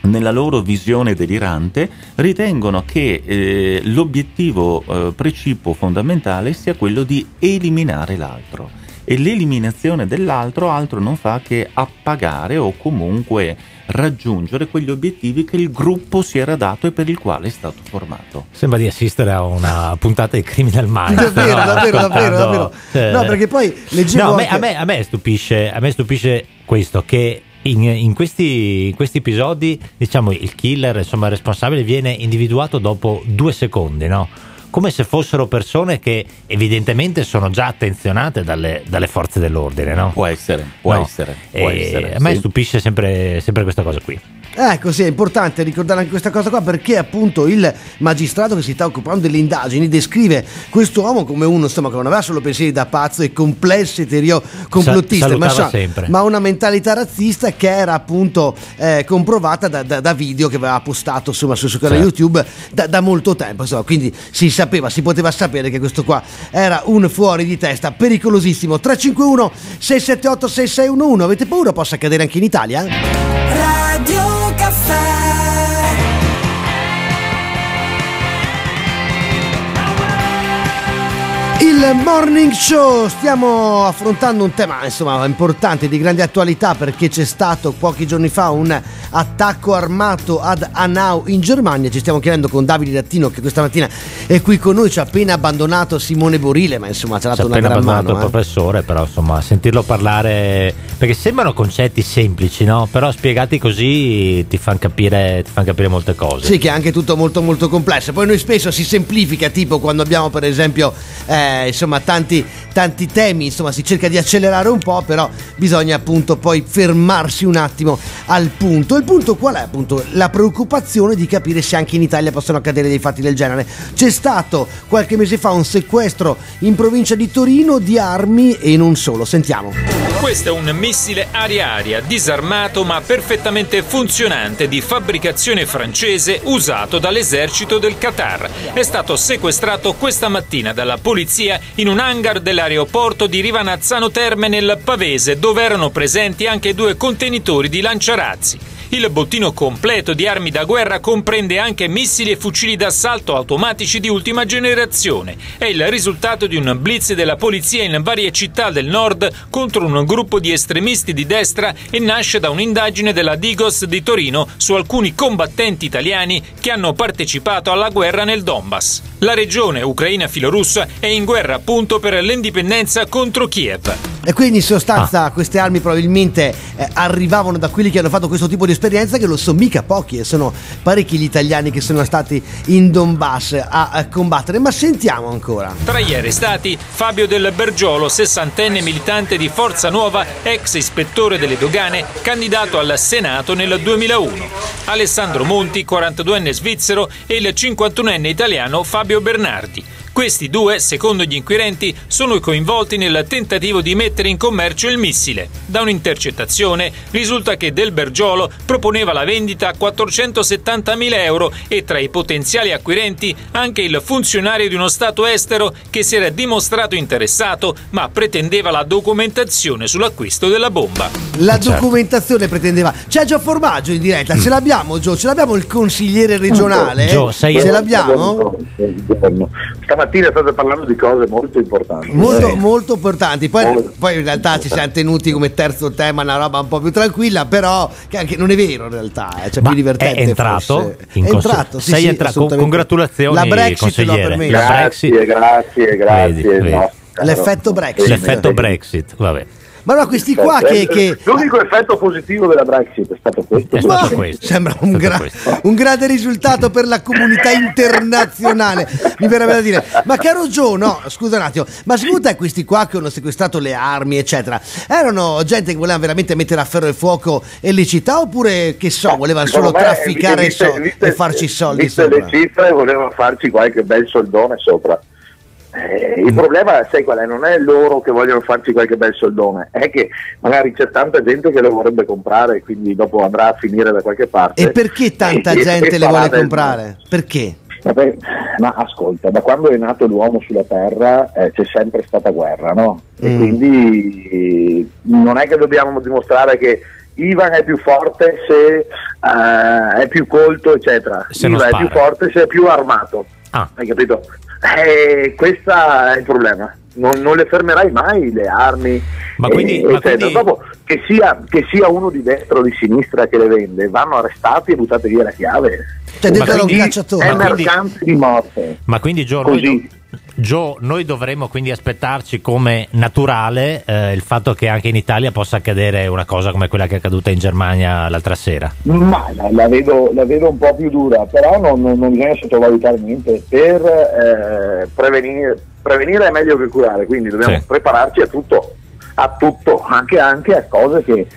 nella loro visione delirante ritengono che eh, l'obiettivo eh, precipuo fondamentale sia quello di eliminare l'altro e l'eliminazione dell'altro altro non fa che appagare o comunque raggiungere quegli obiettivi che il gruppo si era dato e per il quale è stato formato. Sembra di assistere a una puntata di Criminal Minds. Davvero, no? davvero, davvero, davvero. cioè- No, perché poi leggevo No, a me, anche- a me- a me stupisce, a me stupisce questo che in, in questi, in questi episodi diciamo il killer insomma il responsabile viene individuato dopo due secondi no? Come se fossero persone che evidentemente sono già attenzionate dalle, dalle forze dell'ordine no? può essere può No. essere, può E essere, a me sì. stupisce sempre, sempre questa cosa qui Ecco, sì, è importante ricordare anche questa cosa qua perché appunto il magistrato che si sta occupando delle indagini descrive questo uomo come uno insomma, che non aveva solo pensieri da pazzo e complessi teorie complottiste, Sa- ma, sa- ma una mentalità razzista che era appunto eh, comprovata da, da- da video che aveva postato insomma, sul suo canale Certo. YouTube da, da molto tempo. insomma, quindi si sapeva, si poteva sapere che questo qua era un fuori di testa pericolosissimo. 351 678 6611 avete paura possa accadere anche in Italia? Radio Il morning show, stiamo affrontando un tema insomma importante di grande attualità perché c'è stato pochi giorni fa un attacco armato ad Hanau in Germania. Ci stiamo chiedendo con Davide Dattino che questa mattina è qui con noi, ci ha appena abbandonato Simone Borile, ma insomma ci ha dato una gran abbandonato mano. il eh. professore, però insomma, sentirlo parlare perché sembrano concetti semplici, no? Però spiegati così ti fanno capire, ti fan capire molte cose. Sì, che è anche tutto molto molto complesso. Poi noi spesso si semplifica, tipo quando abbiamo per esempio eh, insomma tanti, tanti temi, insomma si cerca di accelerare un po', però bisogna appunto poi fermarsi un attimo al punto. Il punto qual è appunto? La preoccupazione di capire se anche in Italia possono accadere dei fatti del genere. C'è stato qualche mese fa un sequestro in provincia di Torino di armi e non solo, sentiamo. Questo è un missile aria-aria disarmato ma perfettamente funzionante di fabbricazione francese usato dall'esercito del Qatar. È stato sequestrato questa mattina dalla polizia in un hangar dell'aeroporto di Rivanazzano Terme nel Pavese dove erano presenti anche due contenitori di lanciarazzi. Il bottino completo di armi da guerra comprende anche missili e fucili d'assalto automatici di ultima generazione. È il risultato di un blitz della polizia in varie città del nord contro un gruppo di estremisti di destra e nasce da un'indagine della Digos di Torino su alcuni combattenti italiani che hanno partecipato alla guerra nel Donbass. La regione ucraina filorussa è in guerra appunto per l'indipendenza contro Kiev. E quindi in sostanza queste armi probabilmente eh, arrivavano da quelli che hanno fatto questo tipo di esperienza, che non sono mica pochi, e sono parecchi gli italiani che sono stati in Donbass a, a combattere. Ma sentiamo ancora. Tra gli arrestati Fabio Del Bergiolo, sessantenne militante di Forza Nuova, ex ispettore delle dogane, candidato al Senato nel 2001. Alessandro Monti, 42enne svizzero, e il 51enne italiano Fabio Bernardi. Questi due, secondo gli inquirenti, sono coinvolti nel tentativo di mettere in commercio il missile. Da un'intercettazione risulta che Del Bergiolo proponeva la vendita a 470.000 euro e tra i potenziali acquirenti anche il funzionario di uno Stato estero che si era dimostrato interessato ma pretendeva la documentazione sull'acquisto della bomba. La Certo. documentazione pretendeva. C'è Gio Formaggio in diretta, ce l'abbiamo Gio, ce l'abbiamo il consigliere regionale? Gio, sei... Ce l'abbiamo? Stamattina state parlando di cose molto importanti. Molto, Eh, molto importanti. Poi, Molto poi in realtà ci siamo tenuti come terzo tema una roba un po' più tranquilla, però che anche non è vero in realtà, eh, cioè più divertente. è entrato in è consiglio. entrato, sì, Sei sì, entrato. Congratulazioni, La Brexit lo ha consigliere. permesso. La Grazie, Brexit. grazie, grazie. Vedi, vedi. no, L'effetto Brexit. L'effetto Brexit, vabbè. Ma no, questi qua che, che- L'unico effetto positivo della Brexit è stato questo. È stato questo. Sembra un, gra- un grande risultato per la comunità internazionale. Mi verrebbe da dire, ma caro Joe, no, scusa un attimo, ma secondo te questi qua che hanno sequestrato le armi, eccetera, erano gente che voleva veramente mettere a ferro e fuoco e licità oppure che so, volevano solo trafficare viste- so- viste- e farci soldi viste sopra? le cifre volevano farci qualche bel soldone sopra. Eh, il problema, sai qual è? Non è loro che vogliono farci qualche bel soldone, è che magari c'è tanta gente che lo vorrebbe comprare e quindi dopo andrà a finire da qualche parte. E perché tanta E- gente e le vuole del- comprare? Perché? Vabbè, ma ascolta, da quando è nato l'uomo sulla Terra eh, c'è sempre stata guerra, no? E Mm. quindi non è che dobbiamo dimostrare che Ivan è più forte se eh, è più colto, eccetera. Se non Ivan è più forte se è più armato. Ah. Hai capito? Eh, questo è il problema. Non, non le fermerai mai le armi. Ma eh, quindi- ma eccetera. quindi- Dopo, che, sia, che sia uno di destra o di sinistra che le vende, vanno arrestati e buttati via la chiave. Cioè, dentro era un Quindi cacciatore. È Ma quindi- mercante di morte. Ma quindi Gio, Così. Gio, noi dovremmo quindi aspettarci come naturale eh, il fatto che anche in Italia possa accadere una cosa come quella che è accaduta in Germania l'altra sera. Ma la, vedo, la vedo un po' più dura, però non, non- non bisogna sottovalutare niente. Per eh, prevenire, prevenire è meglio che curare, quindi dobbiamo Sì. prepararci a tutto, a tutto, anche, anche a cose che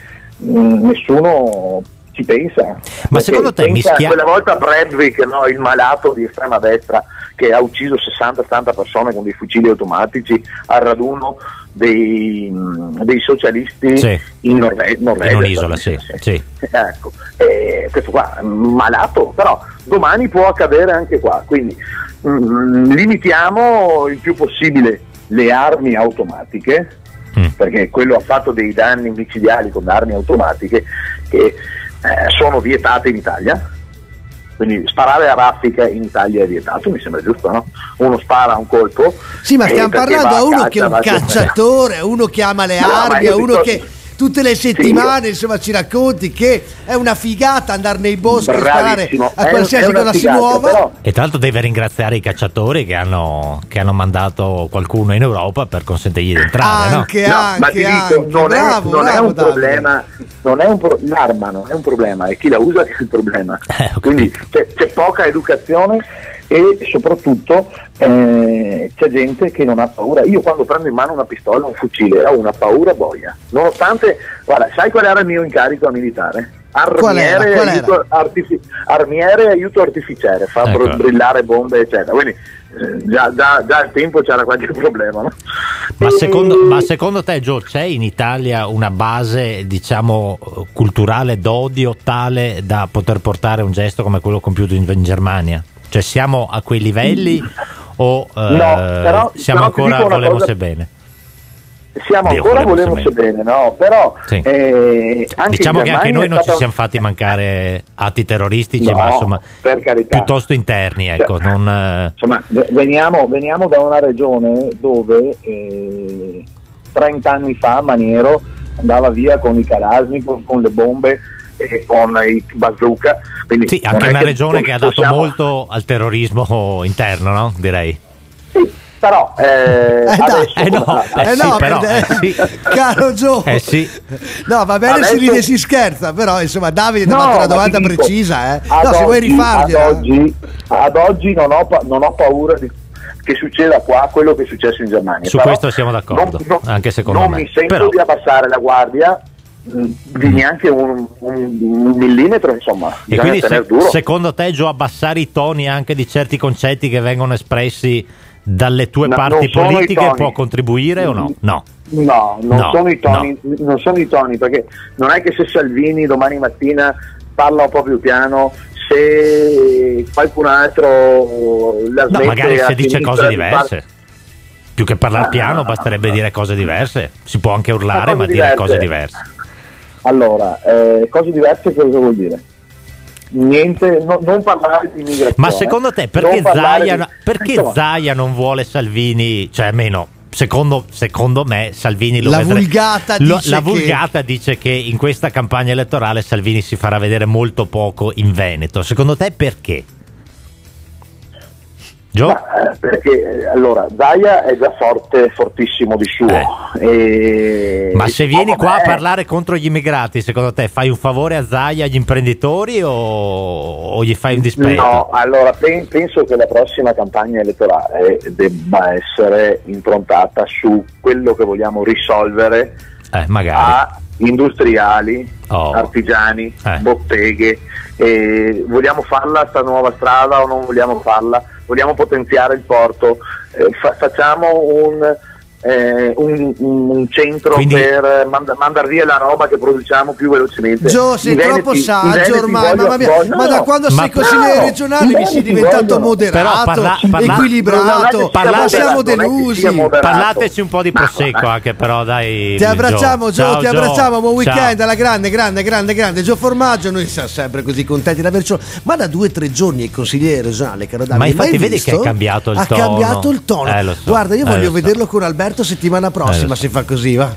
mm, nessuno ci pensa. Ma secondo te mischia- Quella volta Bradwick, no, il malato di estrema destra che ha ucciso 60-70 persone con dei fucili automatici al raduno dei, dei socialisti Sì. in Norve- Norvegia. In un'isola, sì. sì. Ecco, eh, questo qua è malato, però domani può accadere anche qua, quindi mm, limitiamo il più possibile le armi automatiche, Mm. perché quello ha fatto dei danni micidiali con armi automatiche che eh, sono vietate in Italia. Quindi sparare a raffica in Italia è vietato, mi sembra giusto, no? Uno spara un colpo. Sì, ma stiamo parlando a uno caccia, che è un cacciatore, a uno che ama le No, armi, a uno sto- che tutte le settimane insomma ci racconti che è una figata andare nei boschi e sparare Bravissimo, a qualsiasi è cosa si muova. però- E tra l'altro deve ringraziare i cacciatori che hanno, che hanno mandato qualcuno in Europa per consentirgli di entrare. no? Anche, No, anche, ma ti dico, anche. non, bravo, è, non è bravo, un problema, non è un pro- l'arma non è un problema, è chi la usa che è il problema. Eh, Quindi c'è, c'è poca educazione e soprattutto eh, c'è gente che non ha paura. Io quando prendo in mano una pistola, un fucile, ho una paura boia. Nonostante, guarda, sai qual era il mio incarico a militare? Qual era? Armiere, Qual era? aiuto, artifi- armiere aiuto artificiere, fa Ecco. br- brillare bombe, eccetera. Quindi eh, già, già- già al tempo c'era qualche problema. No? Ma E- secondo, ma secondo te, Gio, c'è in Italia una base, diciamo, culturale d'odio tale da poter portare un gesto come quello compiuto in, in Germania? Cioè siamo a quei livelli o eh, No, però- siamo però ancora volevose cosa- bene? Siamo Dio, ancora volevose volevose bene, no? Però Sì. eh, Diciamo che anche noi non ci stata- siamo fatti mancare atti terroristici, No, ma insomma piuttosto interni, ecco, Cioè, non, eh, Insomma, veniamo, veniamo da una regione dove eh, 30 anni fa Maniero andava via con i Kalashnikov, con le bombe e con i bazooka. Quindi Sì, non anche una regione che ha dato possiamo- molto al terrorismo interno, no? Direi. Però eh, eh no, eh Eh sì, no, però, per- eh sì. caro Gio. Eh sì. No, va bene, Adesso- si ride e si scherza, però insomma Davide No, fatto una ma domanda dico, precisa, eh. ad No, se vuoi oggi- rifargliela. Ad oggi, ad oggi non, ho, pa- non ho paura di- che succeda qua quello che è successo in Germania. Su Però questo siamo d'accordo, non- non- anche secondo non me. mi sento Però- di abbassare la guardia di neanche un, un- un millimetro, insomma. E quindi se- secondo te, Gio, abbassare i toni anche di certi concetti che vengono espressi dalle tue No, parti politiche può contribuire o no? No. No, non, No, sono i toni, non sono i toni, perché non è che se Salvini domani mattina parla un po' più piano, se qualcun altro la No, magari se dice cose di diverse. Più che parlare Ah, piano, basterebbe dire cose diverse. Si può anche urlare, ma dire diverse. cose diverse. Allora, eh, cose diverse cosa vuol dire? Niente, no- non parlare di immigrazione. Ma secondo te perché Zaia, di- perché Zaia non vuole Salvini? Cioè, almeno secondo, secondo me Salvini lo La vedrebbe- vulgata lo- dice la che- vulgata dice che in questa campagna elettorale Salvini si farà vedere molto poco in Veneto. Secondo te perché? Ma, perché allora Zaia è già forte, fortissimo di suo. E- Eh. Ma se vieni qua a parlare contro gli immigrati, secondo te fai un favore a Zaia agli imprenditori o, o gli fai un dispetto? No, allora pen- penso che la prossima campagna elettorale debba essere improntata su quello che vogliamo risolvere Eh, a industriali, Oh. artigiani, Eh. botteghe. E vogliamo farla sta nuova strada o non vogliamo farla? Vogliamo potenziare il porto? Eh, fa- facciamo un, eh, un- un- un centro Quindi- per mand- mandare via la roba che produciamo più velocemente. Gio, sei veneti- troppo saggio ormai, voglio- mamma mia. voglio- ma da quando ma sei consigliere no, regionale mi sei diventato vogliono- moderato, parla- parla- equilibrato, parlate- siamo delusi. Parlateci un po' di prosecco anche però dai. Ti abbracciamo Gio, Ciao, ti abbracciamo, buon weekend alla grande, grande, grande, grande. Gio Formaggio, noi siamo sempre così contenti di avercelo. Ma da due o tre giorni è consigliere regionale, caro Davide. Ma infatti vedi visto? che è cambiato il ha tono. cambiato il tono. Eh, so, Guarda, io eh, voglio vederlo con Alberto settimana prossima Eh, se fa così, va.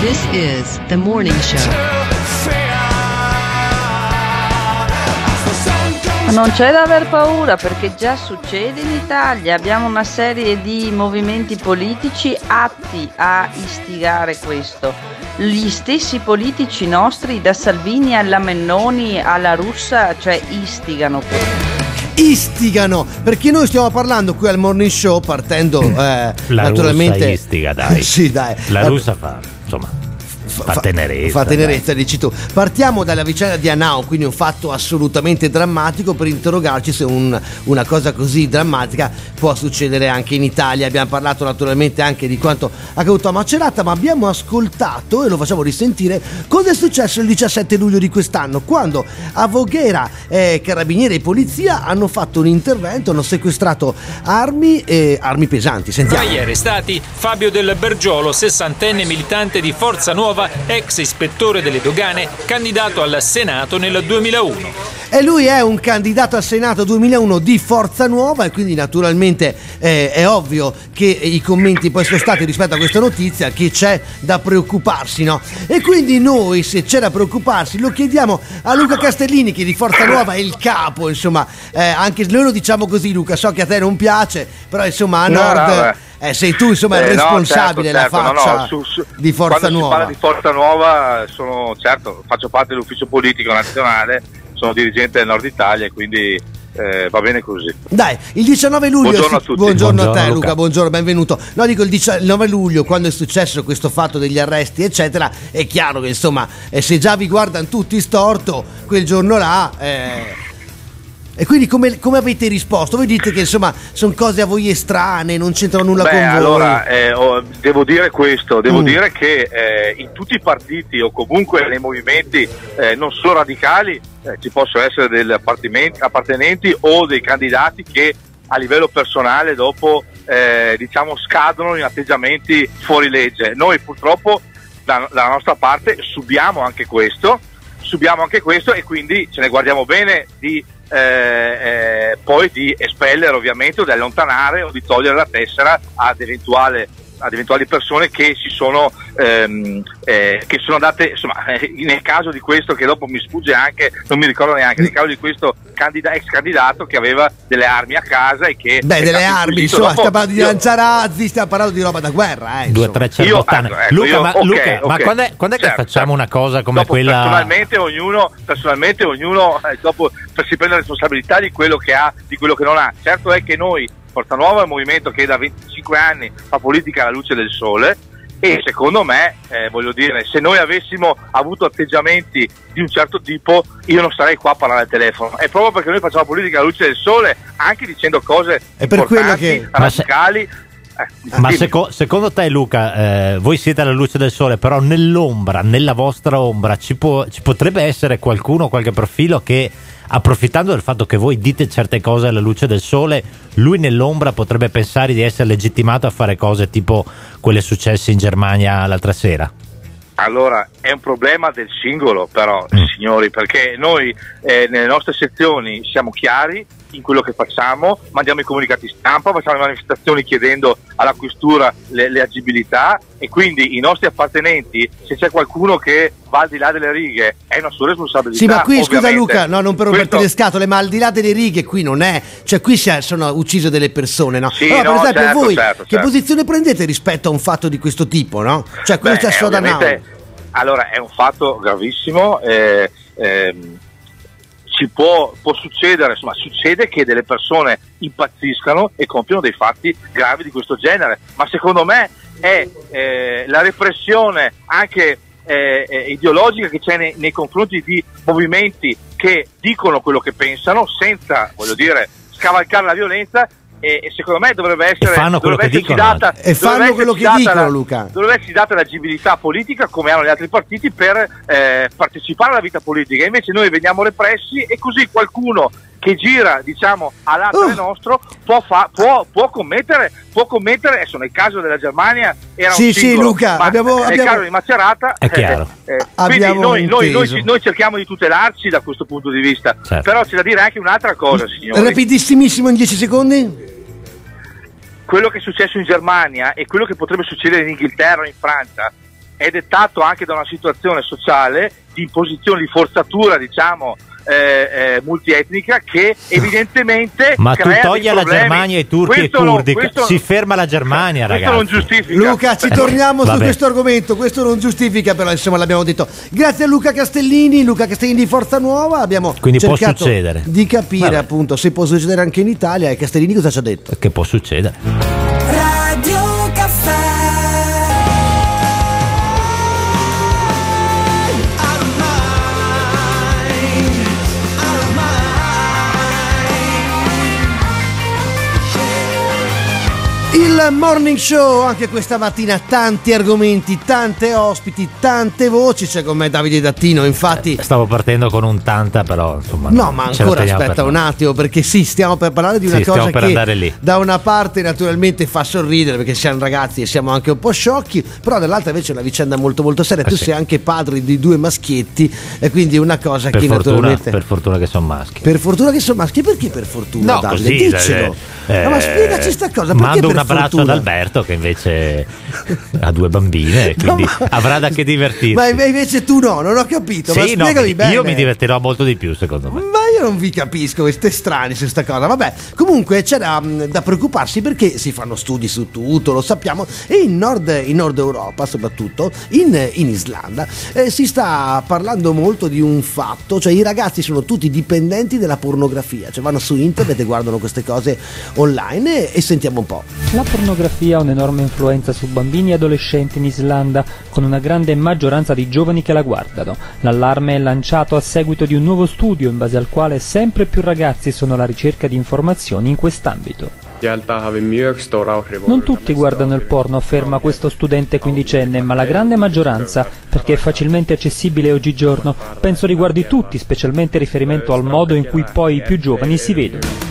This is the morning show. Non c'è da aver paura perché già succede in Italia, abbiamo una serie di movimenti politici atti a istigare questo. Gli stessi politici nostri, da Salvini alla Mennoni alla Russa, cioè istigano questo. Istigano, perché noi stiamo parlando qui al morning show partendo eh, La naturalmente russa istiga, dai. sì, dai. La Eh, russa fa, insomma, fa, tenerezza. Fa tenerezza, dici tu. Partiamo dalla vicenda di Anao, quindi un fatto assolutamente drammatico per interrogarci se un- una cosa così drammatica può succedere anche in Italia. Abbiamo parlato naturalmente anche di quanto accaduto a Macerata, ma abbiamo ascoltato e lo facciamo risentire cosa è successo il 17 luglio di quest'anno, quando a Voghera eh, carabinieri e polizia hanno fatto un intervento, hanno sequestrato armi e armi pesanti. Tra Sentiamo. gli arrestati Fabio Del Bergiolo, sessantenne militante di Forza Nuova, ex ispettore delle dogane, candidato al Senato nel 2001. E lui è un candidato al Senato 2001 di Forza Nuova e quindi naturalmente eh, è ovvio che i commenti poi sono stati rispetto a questa notizia che c'è da preoccuparsi, no? E quindi noi se c'è da preoccuparsi lo chiediamo a Luca Castellini che di Forza Nuova è il capo, insomma, eh, anche noi lo diciamo così Luca, so che a te non piace, però insomma a No, Nord no. Eh, sei tu insomma il Eh, no, responsabile, certo, certo, la no, faccia no, su- su- di Forza quando Nuova. si parla di Forza Nuova sono certo, faccio parte dell'ufficio politico nazionale, sono dirigente del Nord Italia e quindi eh, va bene così. Dai, il 19 luglio. Buongiorno a tutti. Buongiorno a te, Buongiorno, Luca. Luca. Buongiorno, benvenuto. No, dico il 19 luglio, quando è successo questo fatto degli arresti, eccetera. È chiaro che insomma, eh, se già vi guardano tutti storto, quel giorno là. eh, E quindi come, come avete risposto? Voi dite che insomma sono cose a voi estranee, non c'entrano nulla Beh, con voi. allora eh, oh, devo dire questo, devo Mm. dire che eh, in tutti i partiti o comunque nei movimenti eh, non solo radicali eh, ci possono essere degli appartenenti, o dei candidati che a livello personale dopo eh, diciamo scadono in atteggiamenti fuori legge. Noi purtroppo da- dalla nostra parte subiamo anche questo, subiamo anche questo e quindi ce ne guardiamo bene di eh, eh, poi di espellere ovviamente o di allontanare o di togliere la tessera ad, eventuale- ad eventuali persone che si sono ehm, eh, che sono andate insomma eh, nel caso di questo che dopo mi sfugge anche non mi ricordo neanche nel caso di questo candida- ex candidato che aveva delle armi a casa e che Beh, delle armi, insomma, Dopo stiamo parlando di io- lanciarazzi, stiamo parlando di roba da guerra, eh. Due tre cerbottane. Ecco, ecco, Luca, io- ma, ok, Luca, ma ok. quando è, quando è che Certo, facciamo una cosa come Dopo, quella? personalmente ognuno, personalmente ognuno eh, dopo si prende la responsabilità di quello che ha, di quello che non ha. Certo è che noi, Forza Nuova è un movimento che da 25 anni fa politica alla luce del sole e secondo me, eh, voglio dire, se noi avessimo avuto atteggiamenti di un certo tipo, io non starei qua a parlare al telefono. È proprio perché noi facciamo politica alla luce del sole, anche dicendo cose È per quello importanti, che- Ma se- radicali. Eh, Ma seco- secondo te, Luca, eh, voi siete alla luce del sole, però nell'ombra, nella vostra ombra, ci, può- ci potrebbe essere qualcuno, qualche profilo che, approfittando del fatto che voi dite certe cose alla luce del sole, lui nell'ombra potrebbe pensare di essere legittimato a fare cose tipo quelle successe in Germania l'altra sera? Allora, è un problema del singolo però, signori, perché noi eh, nelle nostre sezioni siamo chiari in quello che facciamo, mandiamo i comunicati stampa, facciamo le manifestazioni chiedendo alla questura le, le agibilità e quindi i nostri appartenenti, se c'è qualcuno che va al di là delle righe, è una sua responsabilità. Sì, ma qui scusa ovviamente. Luca, no, non per romperti Questo- le scatole, ma al di là delle righe qui non è, cioè qui sono uccise delle persone, no? Sì, Allora, no, per esempio certo, voi certo, che certo. posizione prendete rispetto a un fatto di questo tipo, no? Cioè stesso da ovviamente, Allora, è un fatto gravissimo. eh, ehm, ci può, può succedere, insomma, succede che delle persone impazziscano e compiono dei fatti gravi di questo genere, ma secondo me è eh, la repressione anche eh, eh, ideologica che c'è nei, nei confronti di movimenti che dicono quello che pensano senza, voglio dire, scavalcare la violenza e, e secondo me dovrebbe essere, fanno quello dovrebbe che dicono, data, E fanno dovrebbe quello che data dicono, la- Luca. dovrebbe esserci data l'agibilità politica come hanno gli altri partiti per eh, partecipare alla vita politica. Invece noi veniamo repressi e così qualcuno che gira diciamo all'altro nostro può, fa- può, può commettere può commettere adesso nel caso della Germania era Sì, un sì, singolo, Luca, ma abbiamo- nel abbiamo- caso di Macerata È chiaro. eh, eh, quindi Abbiamo noi, noi- noi- noi cerchiamo di tutelarci da questo punto di vista Certo. però c'è da dire anche un'altra cosa signori Rapidissimissimo in 10 secondi? quello che è successo in Germania e quello che potrebbe succedere in Inghilterra o in Francia è dettato anche da una situazione sociale di imposizione, di forzatura, diciamo, eh, eh, multietnica che evidentemente Ma tu crea togli alla problemi. Germania i turchi e i Questo kurdi, questo- si ferma la Germania, questo ragazzi. non giustifica Luca, ci torniamo su vabbè. questo argomento, questo non giustifica però insomma l'abbiamo detto. Grazie a Luca Castellini, Luca Castellini di Forza Nuova, abbiamo Quindi può cercato succedere. di capire Vabbè. appunto se può succedere anche in Italia e Castellini cosa ci ha detto? Che può succedere? Radio Il morning show, anche questa mattina tanti argomenti, tante ospiti, tante voci, c'è con me Davide Dattino, infatti... Stavo partendo con un tanta, però insomma. No, ma ancora aspetta un attimo, perché sì, stiamo per parlare di una Sì, cosa per che andare lì. da una parte naturalmente fa sorridere perché siamo ragazzi e siamo anche un po' sciocchi, però dall'altra invece è una vicenda molto molto seria. Eh tu sì. sei anche padre di due maschietti e quindi è una cosa Per che fortuna, naturalmente... per fortuna che sono maschi. Per fortuna che sono maschi, perché per fortuna? No, Davide? così, Diccelo. eh, No, ma spiegaci sta cosa. Perché Mando per un abbraccio fortuna? ad Alberto che invece ha due bambine, quindi No, ma- avrà da che divertirsi. Ma invece tu no, non ho capito. ma Sì, no, spiegami mi- bene. io mi divertirò molto di più, secondo me. Ma io non vi capisco, siete strani su questa cosa. Vabbè, comunque c'era mh, da preoccuparsi perché si fanno studi su tutto, lo sappiamo, e in Nord, in Nord Europa, soprattutto in, in Islanda, eh, si sta parlando molto di un fatto, cioè i ragazzi sono tutti dipendenti della pornografia, cioè vanno su internet e guardano queste cose online e, e sentiamo un po'. La pornografia ha un'enorme influenza su bambini e adolescenti in Islanda, con una grande maggioranza di giovani che la guardano. L'allarme è lanciato a seguito di un nuovo studio in base al quale sempre più ragazzi sono alla ricerca di informazioni in quest'ambito. Non tutti guardano il porno, afferma questo studente quindicenne, ma la grande maggioranza, perché è facilmente accessibile oggigiorno. Penso riguardi tutti, specialmente riferimento al modo in cui poi i più giovani si vedono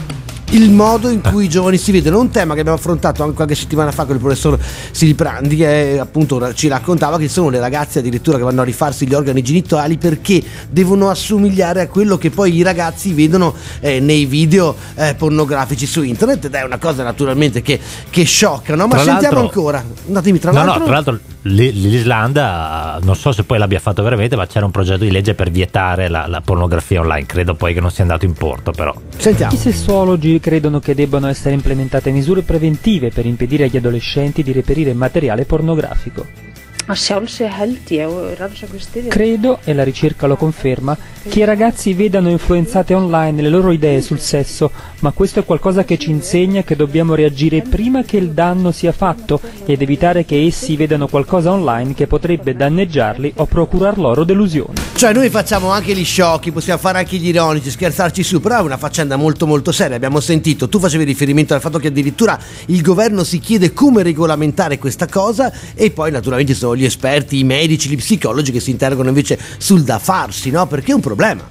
il modo in cui i giovani si vedono. Un tema che abbiamo affrontato anche qualche settimana fa con il professor Siliprandi, che appunto ci raccontava che sono le ragazze addirittura che vanno a rifarsi gli organi genitali perché devono assomigliare a quello che poi i ragazzi vedono eh, nei video eh, pornografici su internet. Ed è una cosa naturalmente che, che sciocca, no? Ma Tra sentiamo ancora. No, dimmi, tra no, l'altro. no, tra l'altro l'I- l'Islanda, non so se poi l'abbia fatto veramente, ma c'era un progetto di legge per vietare la, la pornografia online. Credo poi che non sia andato in porto, però. Sentiamo. I sessuologi credono che debbano essere implementate misure preventive per impedire agli adolescenti di reperire materiale pornografico. Að sjálfsög held ég og rannsóknir styðja Credo, e la ricerca lo conferma, che i ragazzi vedano influenzate online le loro idee sul sesso, ma questo è qualcosa che ci insegna che dobbiamo reagire prima che il danno sia fatto ed evitare che essi vedano qualcosa online che potrebbe danneggiarli o procurar loro delusioni. Cioè noi facciamo anche gli sciocchi, possiamo fare anche gli ironici, scherzarci su, però è una faccenda molto molto seria, abbiamo sentito, tu facevi riferimento al fatto che addirittura il governo si chiede come regolamentare questa cosa e poi naturalmente sono gli esperti, i medici, gli psicologi che si interrogano invece sul da farsi, no? Perché è un problema.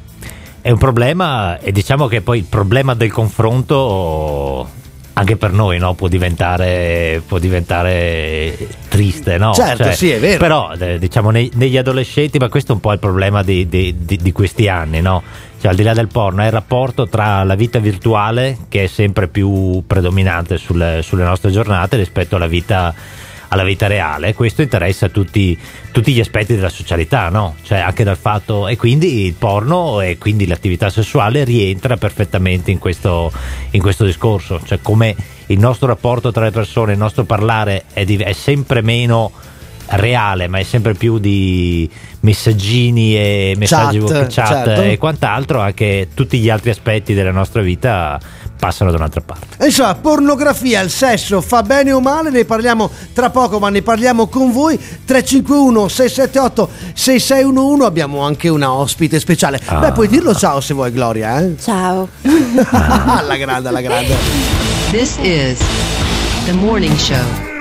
È un problema e diciamo che poi il problema del confronto anche per noi no, può, diventare, può diventare triste, no? Certo, sì, è vero. Però eh, diciamo nei- negli adolescenti, ma questo è un po' il problema di, di- di- di questi anni, no? Cioè al di là del porno è il rapporto tra la vita virtuale che è sempre più predominante sulle, sulle nostre giornate rispetto alla vita alla vita reale, questo interessa tutti, tutti gli aspetti della socialità, no? Cioè anche dal fatto, e quindi il porno e quindi l'attività sessuale rientra perfettamente in questo, in questo discorso, cioè come il nostro rapporto tra le persone, il nostro parlare è, div- è sempre meno reale, ma è sempre più di messaggini e messaggi Chat, chat certo. e quant'altro, anche tutti gli altri aspetti della nostra vita passano da un'altra parte. Insomma, pornografia, il sesso fa bene o male? Ne parliamo tra poco, ma ne parliamo con voi. 351 678 6611 abbiamo anche una ospite speciale. Ah. Beh, puoi dirlo ciao se vuoi, Gloria, eh? Ciao. alla grande, alla grande. This is the morning show.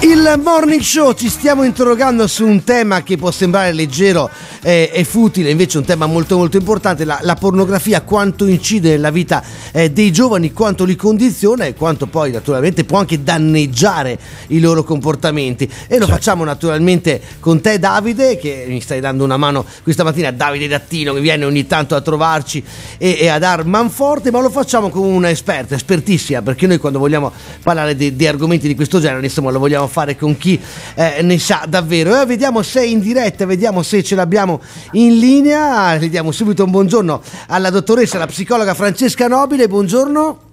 Il morning show ci stiamo interrogando su un tema che può sembrare leggero eh, e futile, invece è un tema molto molto importante, la, la pornografia, quanto incide nella vita eh, dei giovani, quanto li condiziona e quanto poi naturalmente può anche danneggiare i loro comportamenti. E lo facciamo naturalmente con te Davide, che mi stai dando una mano questa mattina, Davide Dattino che viene ogni tanto a trovarci e, e a dar manforte, ma lo facciamo con una esperta, espertissima, perché noi quando vogliamo parlare di, di argomenti di questo genere, insomma, lo vogliamo fare con chi eh, ne sa davvero. E vediamo se è in diretta, vediamo se ce l'abbiamo in linea. Le diamo subito un buongiorno alla dottoressa, la psicologa Francesca Nobile. Buongiorno.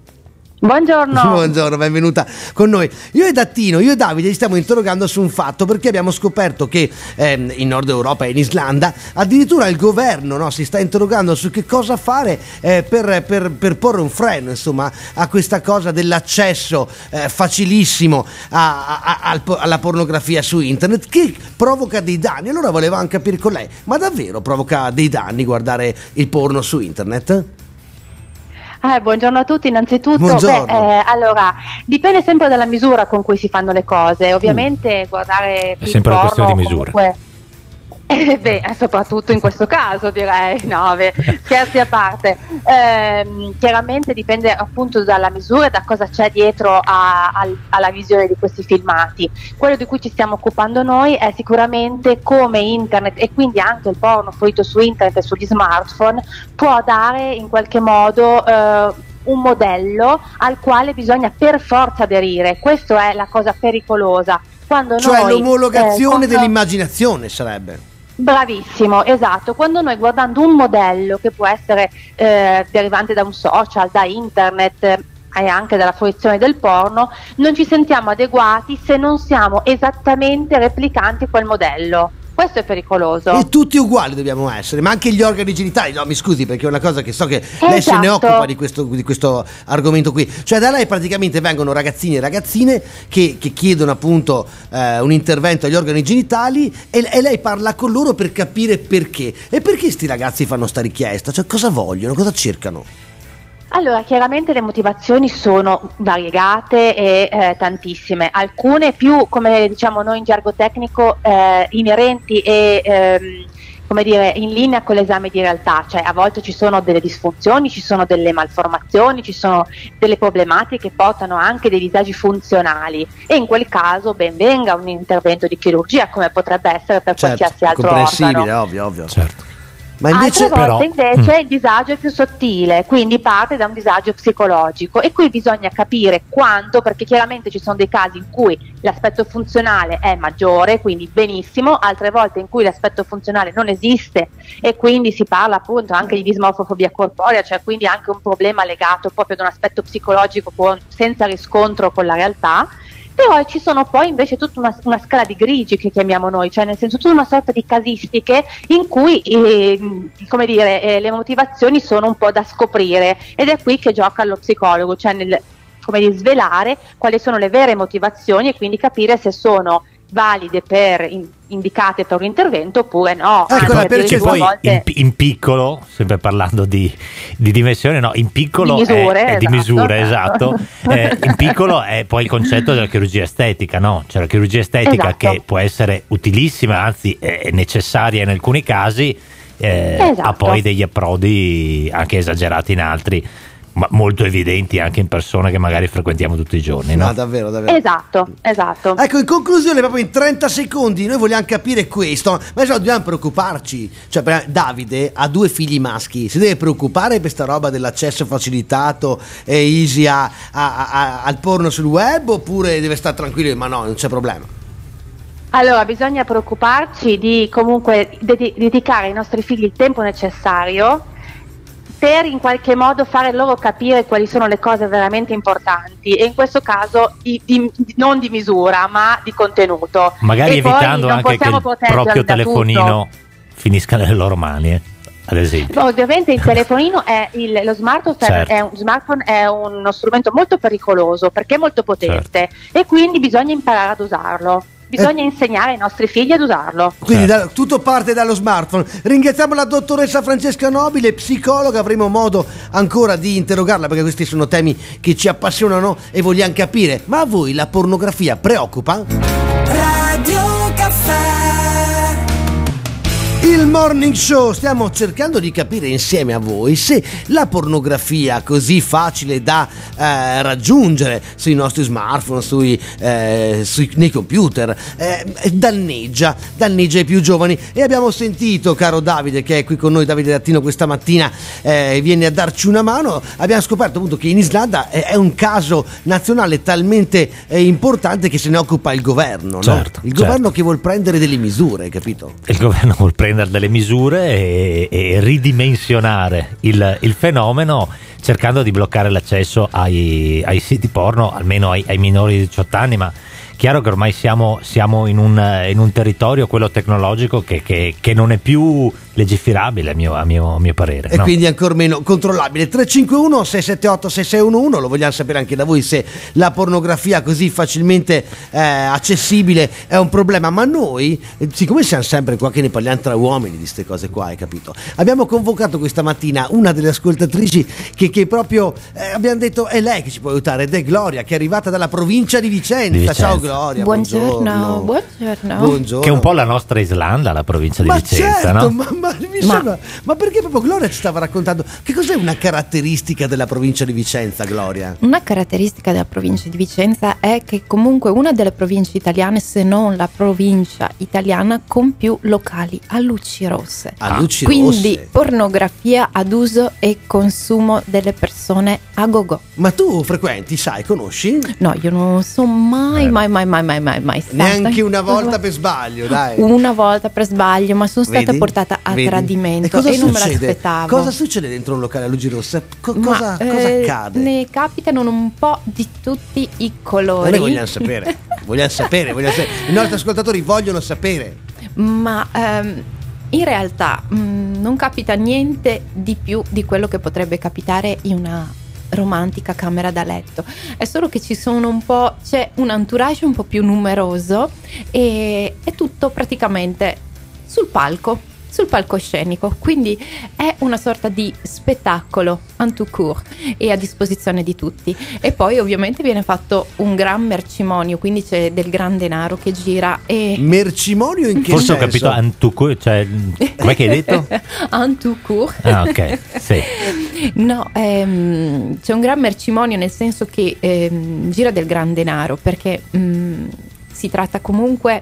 Buongiorno. Buongiorno, benvenuta con noi. Io e Dattino, io e Davide ci stiamo interrogando su un fatto perché abbiamo scoperto che ehm, in Nord Europa e in Islanda addirittura il governo no, si sta interrogando su che cosa fare eh, per, per- per porre un freno insomma, a questa cosa dell'accesso eh, facilissimo a- a- a- alla pornografia su internet che provoca dei danni. Allora volevamo capire con lei, ma davvero provoca dei danni guardare il porno su internet? Eh, buongiorno a tutti, innanzitutto. Beh, eh, allora, dipende sempre dalla misura con cui si fanno le cose. Ovviamente guardare È sempre una questione di misura. comunque- Eh, beh, soprattutto in questo caso direi, no, beh, scherzi a parte. Ehm, chiaramente dipende appunto dalla misura e da cosa c'è dietro a- al- alla visione di questi filmati. Quello di cui ci stiamo occupando noi è sicuramente come internet e quindi anche il porno fruito su internet e sugli smartphone può dare in qualche modo eh, un modello al quale bisogna per forza aderire. Questa è la cosa pericolosa. Quando Cioè noi, l'omologazione eh, quando- dell'immaginazione sarebbe. Bravissimo, esatto. Quando noi guardando un modello che può essere eh, derivante da un social, da internet eh, e anche dalla fruizione del porno, non ci sentiamo adeguati se non siamo esattamente replicanti quel modello. Questo è pericoloso. E tutti uguali dobbiamo essere, ma anche gli organi genitali. No, mi scusi, perché è una cosa che so che lei se ne Esatto. occupa di questo, di questo argomento qui. Cioè, da lei praticamente vengono ragazzini e ragazzine che, che chiedono appunto eh, un intervento agli organi genitali e, e lei parla con loro per capire perché. E perché sti ragazzi fanno sta richiesta? Cioè, cosa vogliono? Cosa cercano? Allora, chiaramente le motivazioni sono variegate e eh, tantissime, alcune più, come diciamo noi in gergo tecnico, eh, inerenti e ehm, come dire, in linea con l'esame di realtà, cioè a volte ci sono delle disfunzioni, ci sono delle malformazioni, ci sono delle problematiche che portano anche dei disagi funzionali e in quel caso ben venga un intervento di chirurgia come potrebbe essere per qualsiasi altro comprensibile, organo. ovvio, ovvio. Certo. Ma invece Altre volte però invece Mm. il disagio è più sottile, quindi parte da un disagio psicologico e qui bisogna capire quanto, perché chiaramente ci sono dei casi in cui l'aspetto funzionale è maggiore, quindi benissimo, altre volte in cui l'aspetto funzionale non esiste e quindi si parla appunto anche di dismorfofobia corporea, cioè quindi anche un problema legato proprio ad un aspetto psicologico con- senza riscontro con la realtà. Però ci sono poi invece tutta una, una scala di grigi che chiamiamo noi, cioè nel senso tutta una sorta di casistiche in cui eh, dire, eh, le motivazioni sono un po' da scoprire ed è qui che gioca lo psicologo, cioè nel come dire, svelare quali sono le vere motivazioni e quindi capire se sono valide per in- indicate per un intervento oppure no. Ecco, Anche perché addirittura poi a volte- in, in piccolo, sempre parlando di, di dimensione, no, in piccolo Di misure, è, è di esatto. misure, esatto. Eh, in piccolo è poi il concetto della chirurgia estetica, no? Cioè la chirurgia estetica Esatto. che può essere utilissima, anzi è necessaria in alcuni casi, eh, Esatto. ha poi degli approdi anche esagerati in altri, ma molto evidenti anche in persone che magari frequentiamo tutti i giorni, no? No, davvero, davvero. Esatto, esatto. Ecco, in conclusione, proprio in 30 secondi, noi vogliamo capire questo, ma no dobbiamo preoccuparci. Cioè, Davide ha due figli maschi, si deve preoccupare per questa roba dell'accesso facilitato e easy a- a- a- al porno sul web oppure deve stare tranquillo, ma no, non c'è problema. Allora, bisogna preoccuparci di comunque dedi- dedicare ai nostri figli il tempo necessario per in qualche modo fare loro capire quali sono le cose veramente importanti e in questo caso i- di- non di misura ma di contenuto. Magari E evitando anche che il proprio telefonino finisca nelle loro mani, eh, ad esempio. Ovviamente il telefonino è il, lo smartphone, Certo. è un, smartphone è uno strumento molto pericoloso perché è molto potente Certo. e quindi bisogna imparare ad usarlo. Bisogna Eh. insegnare ai nostri figli ad usarlo. Quindi da- tutto parte dallo smartphone. Ringraziamo la dottoressa Francesca Nobile, psicologa, avremo modo ancora di interrogarla perché questi sono temi che ci appassionano e vogliamo capire. Ma a voi la pornografia preoccupa? Radio Il morning show, stiamo cercando di capire insieme a voi se la pornografia così facile da eh, raggiungere sui nostri smartphone, sui, eh, sui- nei computer, eh, danneggia, danneggia i più giovani. E abbiamo sentito, caro Davide, che è qui con noi, Davide Lattino, questa mattina eh, viene a darci una mano. Abbiamo scoperto appunto che in Islanda è, è un caso nazionale talmente eh, importante che se ne occupa il governo, no? Certo, Il certo. governo che vuol prendere delle misure, capito? Il governo vuol prendere delle misure e, e ridimensionare il, il fenomeno cercando di bloccare l'accesso ai, ai siti porno, almeno ai, ai minori di 18 anni, ma chiaro che ormai siamo, siamo in, un, in un territorio, quello tecnologico, che, che- che non è più legiferabile a mio, a mio- a mio parere. e no? quindi ancora meno controllabile 351 678 6611 lo vogliamo sapere anche da voi se la pornografia così facilmente eh, accessibile è un problema ma noi eh, siccome siamo sempre qua che ne parliamo tra uomini di queste cose qua hai capito abbiamo convocato questa mattina una delle ascoltatrici che, che proprio eh, abbiamo detto è lei che ci può aiutare ed è Gloria che è arrivata dalla provincia di Vicenza, Di Vicenza. ciao Gloria buongiorno Buongiorno, buongiorno. Buongiorno. Che è un po' la nostra Islanda, la provincia di ma Vicenza, certo, no? ma, ma mi sembra- ma perché proprio Gloria ci stava raccontando che cos'è una caratteristica della provincia di Vicenza, Gloria? Una caratteristica della provincia di Vicenza è che comunque una delle province italiane, se non la provincia italiana con più locali a luci rosse. A luci Quindi rosse. pornografia ad uso e consumo delle persone a gogo. Ma tu frequenti, sai, conosci? No, io non sono mai, mai, mai, mai, mai, mai, mai stata. Neanche una volta per sbaglio, dai. Una volta per sbaglio, ma sono stata Vedi? portata a Vedi? Tradimento E cosa e non me l'aspettavo. Cosa succede dentro un locale a luci rosse? Co- Ma, cosa, cosa eh, accade? Ne capitano un po' di tutti i colori. noi vogliamo sapere, vogliamo sapere, vogliamo sapere. I nostri ascoltatori vogliono sapere. Ma ehm, in realtà mh, non capita niente di più di quello che potrebbe capitare in una romantica camera da letto. È solo che ci sono un po', c'è un entourage un po' più numeroso e è tutto praticamente sul palco. Sul palcoscenico, quindi è una sorta di spettacolo en tout court e a disposizione di tutti. E poi ovviamente viene fatto un gran mercimonio, quindi c'è del gran denaro che gira e Mercimonio in che Forse ho senso? capito Antucu, cioè, com'è che hai detto? en tout court. Ah, ok, sì. No, ehm, c'è un gran mercimonio nel senso che ehm, gira del gran denaro perché mm, si tratta comunque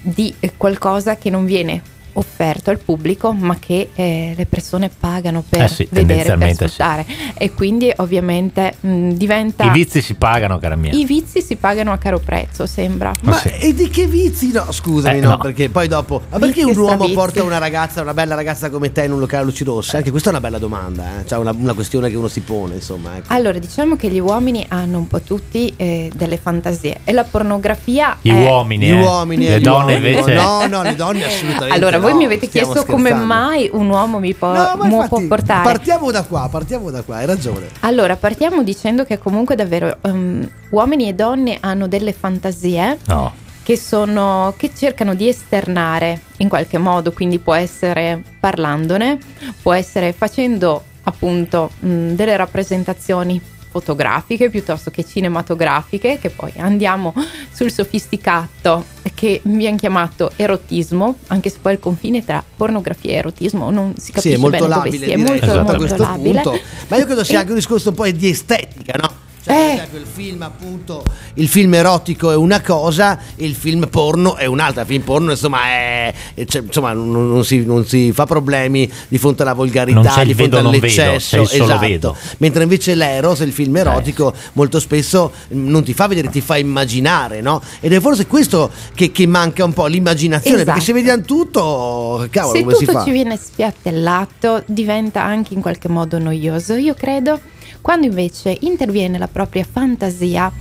di qualcosa che non viene offerto al pubblico ma che eh, le persone pagano per Eh sì, vedere, per tendenzialmente sì. e quindi ovviamente mm, diventa... I vizi si pagano, cara mia. I vizi si pagano a caro prezzo, sembra. Ma e di che vizi? No, scusami, Eh, no, no. perché poi dopo. Ma perché Vizi un uomo stravizi. porta una ragazza, una bella ragazza come te in un locale a luci rosse? Anche questa è una bella domanda, eh? Cioè una, una questione che uno si pone, insomma. Ecco. Allora, diciamo che gli uomini hanno un po' tutti eh, delle fantasie e la pornografia Gli è... uomini, Gli eh. uomini le donne uomini. invece. No, no, le donne assolutamente. Allora, voi mi avete chiesto come scherzando. mai un uomo mi può, No, infatti, può portare. Partiamo da qua, partiamo da qua, hai ragione. allora, partiamo dicendo che comunque davvero um, uomini e donne hanno delle fantasie No. che, sono, che cercano di esternare in qualche modo, quindi può essere parlandone, può essere facendo appunto mh, delle rappresentazioni fotografiche piuttosto che cinematografiche, che poi andiamo sul sofisticato che viene chiamato erotismo, anche se poi il confine tra pornografia e erotismo non si Sì, capisce è molto bene dove labile sia, è molto, sotto molto labile. punto. Ma io credo sia E- anche un discorso un po' di estetica, no? Cioè, Eh. per esempio, il film, appunto, il film erotico è una cosa, il film porno è un'altra. Il film porno, insomma, è, cioè, insomma non, non si, non si fa problemi di fronte alla volgarità, Non c'è di fronte vedo, non vedo, all'eccesso. c'è esatto. vedo. Mentre invece l'eros, il film erotico, molto spesso mm, non ti fa vedere, ti fa immaginare, no? Ed è forse questo che, che manca un po', l'immaginazione, perché se Esatto. vediamo tutto, cavolo, se come si tutto fa? ci viene spiattellato diventa anche in qualche modo noioso. Io credo quando invece interviene la propria fantasia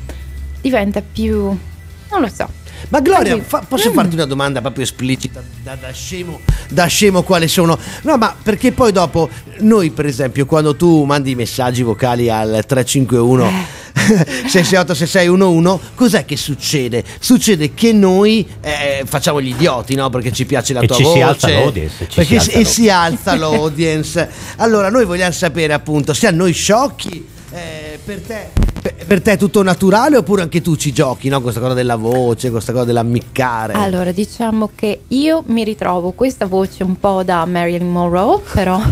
diventa più non lo so. Ma Gloria, fa- posso Mm. farti una domanda proprio esplicita da, da scemo, da scemo quale sono? No, ma perché poi dopo noi, per esempio, quando tu mandi i messaggi vocali al 351 668 6611, cos'è che succede? Succede che noi eh, facciamo gli idioti, no? Perché ci piace la E tua ci si voce. alza l'audience, ci perché si alza e si alza l'audience. Allora, noi vogliamo sapere appunto, siamo noi sciocchi eh, per te, per, te è tutto naturale oppure anche tu ci giochi, no? Questa cosa della voce, questa cosa dell'ammiccare. Allora, diciamo che io mi ritrovo questa voce un po' da Marilyn Monroe, però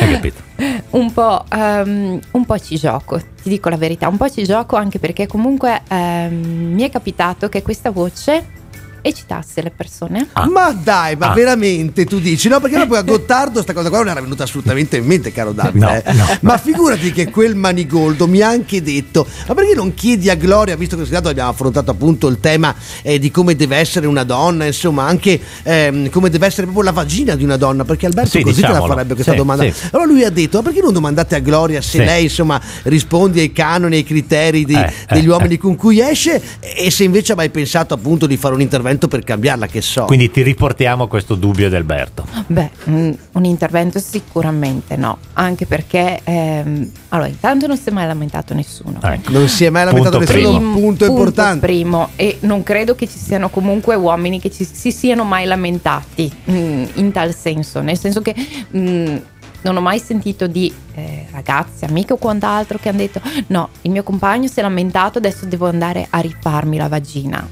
Hai capito? un po', ehm, un po' ci gioco, ti dico la verità, un po' ci gioco anche perché comunque ehm, mi è capitato che questa voce eccitasse le persone. Ma dai, ma Ah. veramente tu dici? No, perché poi a Gottardo sta cosa qua non era venuta assolutamente in mente, caro Davide. No, eh. no. Ma figurati che quel manigoldo mi ha anche detto: ma perché non chiedi a Gloria, visto che abbiamo affrontato appunto il tema eh, di come deve essere una donna, insomma, anche ehm, come deve essere proprio la vagina di una donna? Perché Alberto Sì, così te la diciamolo. farebbe questa Sì, domanda. sì. Allora lui ha detto: ma perché non domandate a Gloria se Sì. lei, insomma, risponde ai canoni, ai criteri di- Eh, degli eh, uomini con cui esce e se invece ha mai pensato appunto di fare un intervento per cambiarla, che so. Quindi ti riportiamo questo dubbio di Alberto. Beh, mm, un intervento sicuramente no, anche perché ehm, allora intanto non si è mai lamentato nessuno. Ecco. Non si è mai lamentato Punto nessuno, primo. punto importante. primo e non credo che ci siano comunque uomini che ci, si siano mai lamentati mm, in tal senso, nel senso che mm, non ho mai sentito di eh, ragazze, amiche o quant'altro che hanno detto no, il mio compagno si è lamentato, adesso devo andare a rifarmi la vagina.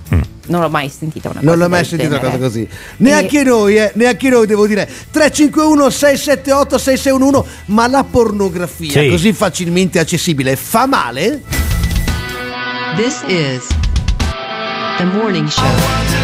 Non l'ho mai sentita una cosa Non l'ho mai sentita una cosa così. Neanche noi, eh, neanche noi devo dire. 351 678 6611, ma la pornografia Sì. così facilmente accessibile fa male? This is the morning show.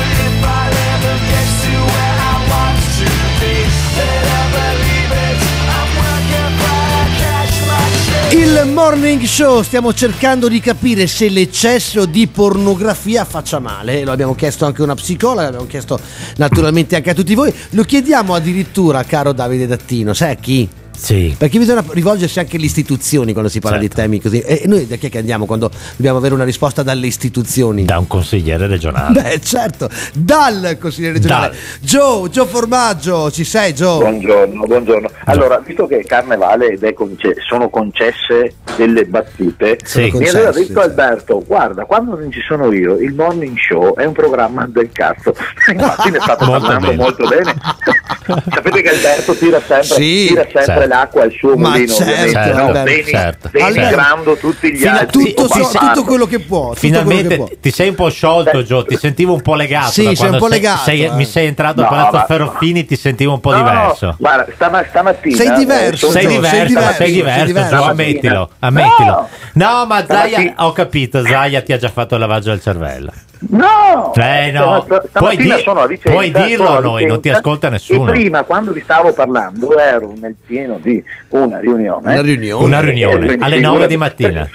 Il morning show stiamo cercando di capire se l'eccesso di pornografia faccia male. Lo abbiamo chiesto anche a una psicologa, l'abbiamo chiesto naturalmente anche a tutti voi. Lo chiediamo addirittura, caro Davide Dattino, sai a chi? Sì. Perché bisogna rivolgersi anche alle istituzioni quando si parla di temi così. E noi da chi è che andiamo quando dobbiamo avere una risposta dalle istituzioni? Da un consigliere regionale. Beh, certo, dal consigliere regionale. Joe, Joe Formaggio, ci sei Joe? Buongiorno, buongiorno. Allora, visto che è carnevale ed è conce- sono concesse delle battute, Sì. mi aveva detto Alberto, guarda, quando non ci sono io, il morning show è un programma del cazzo. Infatti ne state Molto parlando bene. molto bene. Sapete che Alberto tira sempre, Sì, tira sempre certo. L'acqua al suo Ma mulino, certo, no? Deni- certo. denigrando tutti gli Fino- altri. Tutto, o sì, bastardo. tutto quello che può. Finalmente che può. ti sei un po' sciolto, Gio. Ti sentivo un po' legato. Sì, sei un po' legato, sei- eh. mi sei entrato No, a Palazzo ma- Ferrofini, ti sentivo un po' No, diverso. Guarda, stama- stamattina Sei diverso, eh, Sei diverso, sei diverso, sei diverso, sei diverso. Gio, ammettilo, ammettilo. No, ma Zaya, ho capito, Zaya ti ha già fatto il lavaggio del cervello. No! Eh, no. Puoi stamattina di- sono a Vicenza, puoi dirlo sono a noi, non ti ascolta nessuno. E prima, quando vi stavo parlando, ero nel pieno di una riunione. Una riunione. Una riunione alle 9 figurati- di mattina.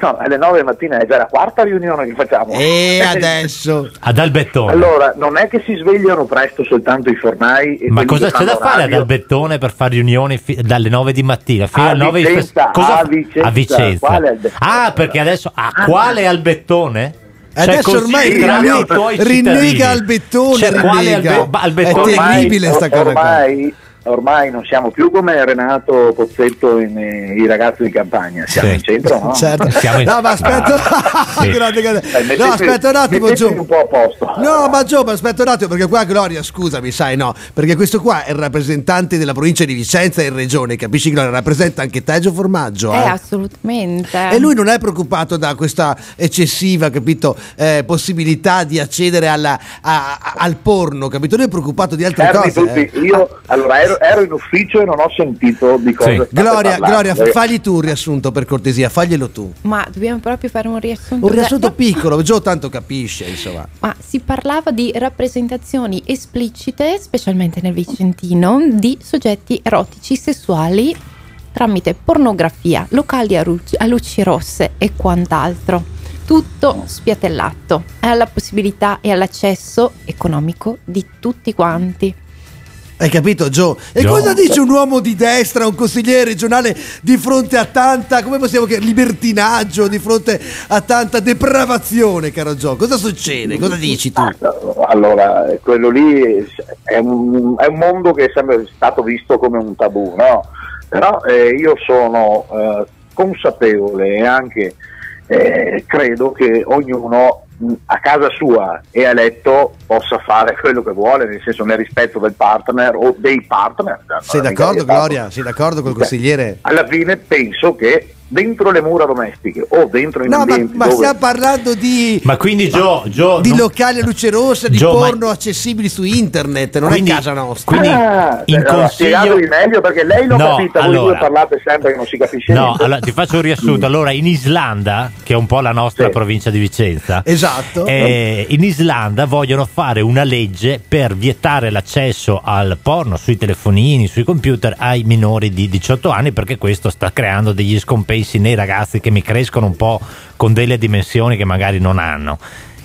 No, alle 9 di mattina è già la quarta riunione che facciamo. E adesso? Ad Albettone. Allora, non è che si svegliano presto soltanto i fornai. E Ma cosa c'è da fare ad radio. Albettone per fare riunioni fi- dalle 9 di mattina fino A alle 9 di Vicenza, cosa- a Vicenza. a Vicenza. Ah, perché adesso ah, quale Albettone? Cioè, Adesso così ormai rinnega- rinnega cittadini. Albettone, Cioè, quale rinnega. Albe- Albettone? È terribile sta cosa qua. Ormai, ormai non siamo più come Renato Pozzetto e eh, i ragazzi di campagna, siamo Sì. in centro, no? Certo. Siamo in- No, ma aspetta, Sì. grande, grande. Eh, mettete- no, aspetta un attimo, Gio. un po' a posto. No, ma Gio, ma aspetta un attimo, perché qua Gloria, scusami, sai, no, perché questo qua è il rappresentante della provincia di Vicenza in regione, capisci Gloria? Rappresenta anche te, Gio Formaggio. Eh, eh. assolutamente. E lui non è preoccupato da questa eccessiva, capito, eh, possibilità di accedere alla- a- a- al porno, capito? Lui è preoccupato di altre Fermi cose. tutti. eh. Io allora ero, ero in ufficio e non ho sentito di cosa Sì. Gloria. Gloria, Eh, fagli tu un riassunto per cortesia, faglielo tu. Ma dobbiamo proprio fare un riassunto. Un riassunto Da- piccolo, Gio tanto capisce, insomma. Ma si parlava di rappresentazioni esplicite, specialmente nel Vicentino, di soggetti erotici sessuali tramite pornografia, locali a, ru- a luci rosse e quant'altro. Tutto spiatellato alla possibilità e all'accesso economico di tutti quanti. Hai capito, Gio? E Gio. cosa dice un uomo di destra, un consigliere regionale di fronte a tanta, come possiamo chiamare, libertinaggio, di fronte a tanta depravazione, caro Gio? Cosa succede? Cosa dici tu? Allora, quello lì è un, è un mondo che è sempre stato visto come un tabù, no? Però eh, io sono eh, consapevole e anche eh, credo che ognuno a casa sua e a letto possa fare quello che vuole, nel senso nel rispetto del partner o dei partner. Sei d'accordo. Gloria? Sei d'accordo col consigliere? Alla fine penso che dentro le mura domestiche o dentro in No, ma, ambienti ma dove stiamo parlando di, Ma quindi Gio, Gio di non- locali a luce rossa, di Gio, ma- porno accessibili su internet, non Quindi- è casa nostra. quindi Ah, in allora, consiglio meglio perché lei l'ho No, capita, voi allora. due parlate sempre che non si capisce No, niente. allora ti faccio un riassunto. Allora, in Islanda, che è un po' la nostra Sì. provincia di Vicenza, Esatto. eh, in Islanda vogliono fare una legge per vietare l'accesso al porno sui telefonini, sui computer ai minori di 18 anni perché questo sta creando degli scompensi nei ragazzi che mi crescono un po' con delle dimensioni che magari non hanno.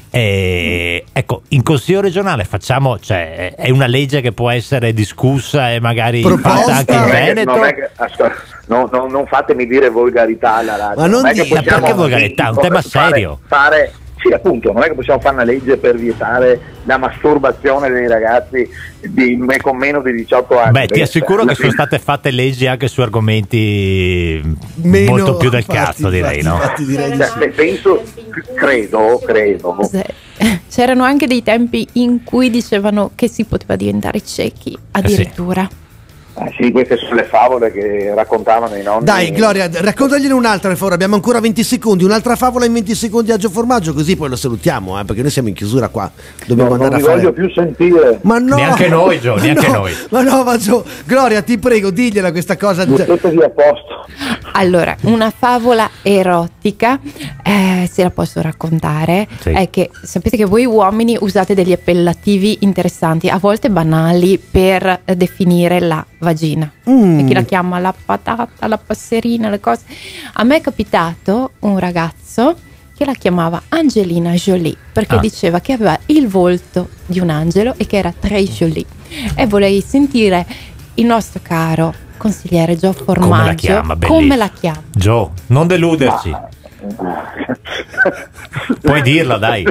E, ecco, in consiglio regionale facciamo, cioè, è una legge che può essere discussa e magari Proposta. fatta anche in Non Veneto. non che- ascolta, no, no, non fatemi dire volgarità alla radio. Ma non è che dica, perché volgarità? È un tema fare- serio. Fare, sì, appunto, non è che possiamo fare una legge per vietare la masturbazione dei ragazzi di- con meno di 18 anni. Beh, ti assicuro che sono fine- state fatte leggi anche su argomenti Meno- molto più del infatti, cazzo, direi, infatti, no? infatti direi di Cioè, penso, credo, credo. C'erano anche dei tempi in cui dicevano che si poteva diventare ciechi, addirittura. Ah, sì, queste sono le favole che raccontavano i nonni. Dai, Gloria, raccontagliene un'altra per favore. Abbiamo ancora 20 secondi. Un'altra favola in 20 secondi a Gio Formaggio, così poi lo salutiamo, eh, perché noi siamo in chiusura qua. Dobbiamo non, non andare vi a fare. voglio più sentire. Ma no, Neanche noi, Gio, ma neanche no, noi. Ma no, ma Gio, Gloria, ti prego, digliela questa cosa. Mettetevi a posto. Allora, una favola erotica, eh, se la posso raccontare, Sì. è che sapete che voi uomini usate degli appellativi interessanti, a volte banali, per eh, definire la vagina. Mm. E chi la chiama la patata, la passerina, le cose. A me è capitato un ragazzo che la chiamava Angelina Jolie perché Ah. diceva che aveva il volto di un angelo e che era très jolie. E vorrei sentire il nostro caro consigliere Gio Formaggio Come la chiama? come Bellissimo. la chiama. Gio, non deluderci. Puoi dirla, dai.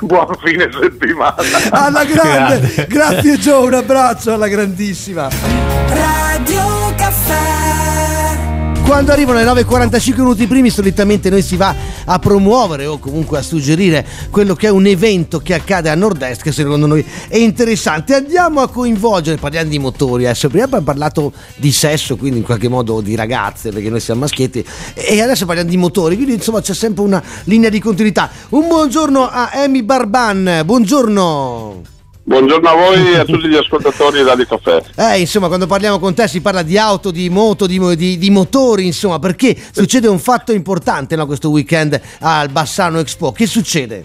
Buon fine settimana. Alla grande, grazie Gio, un abbraccio alla grandissima. Radio Caffè Quando arrivano le 9.45 minuti primi, solitamente noi si va a promuovere o comunque a suggerire quello che è un evento che accade a nord-est che secondo noi è interessante. Andiamo a coinvolgere, parliamo di motori, adesso prima abbiamo parlato di sesso, quindi in qualche modo di ragazze, perché noi siamo maschietti, e adesso parliamo di motori, quindi insomma c'è sempre una linea di continuità. Un buongiorno a Amy Barban, buongiorno. Buongiorno a voi e a tutti gli ascoltatori di Radio Caffè. Eh, insomma, quando parliamo con te si parla di auto, di moto, di, di- di motori, insomma, perché succede un fatto importante no, questo weekend al Bassano Expo. Che succede?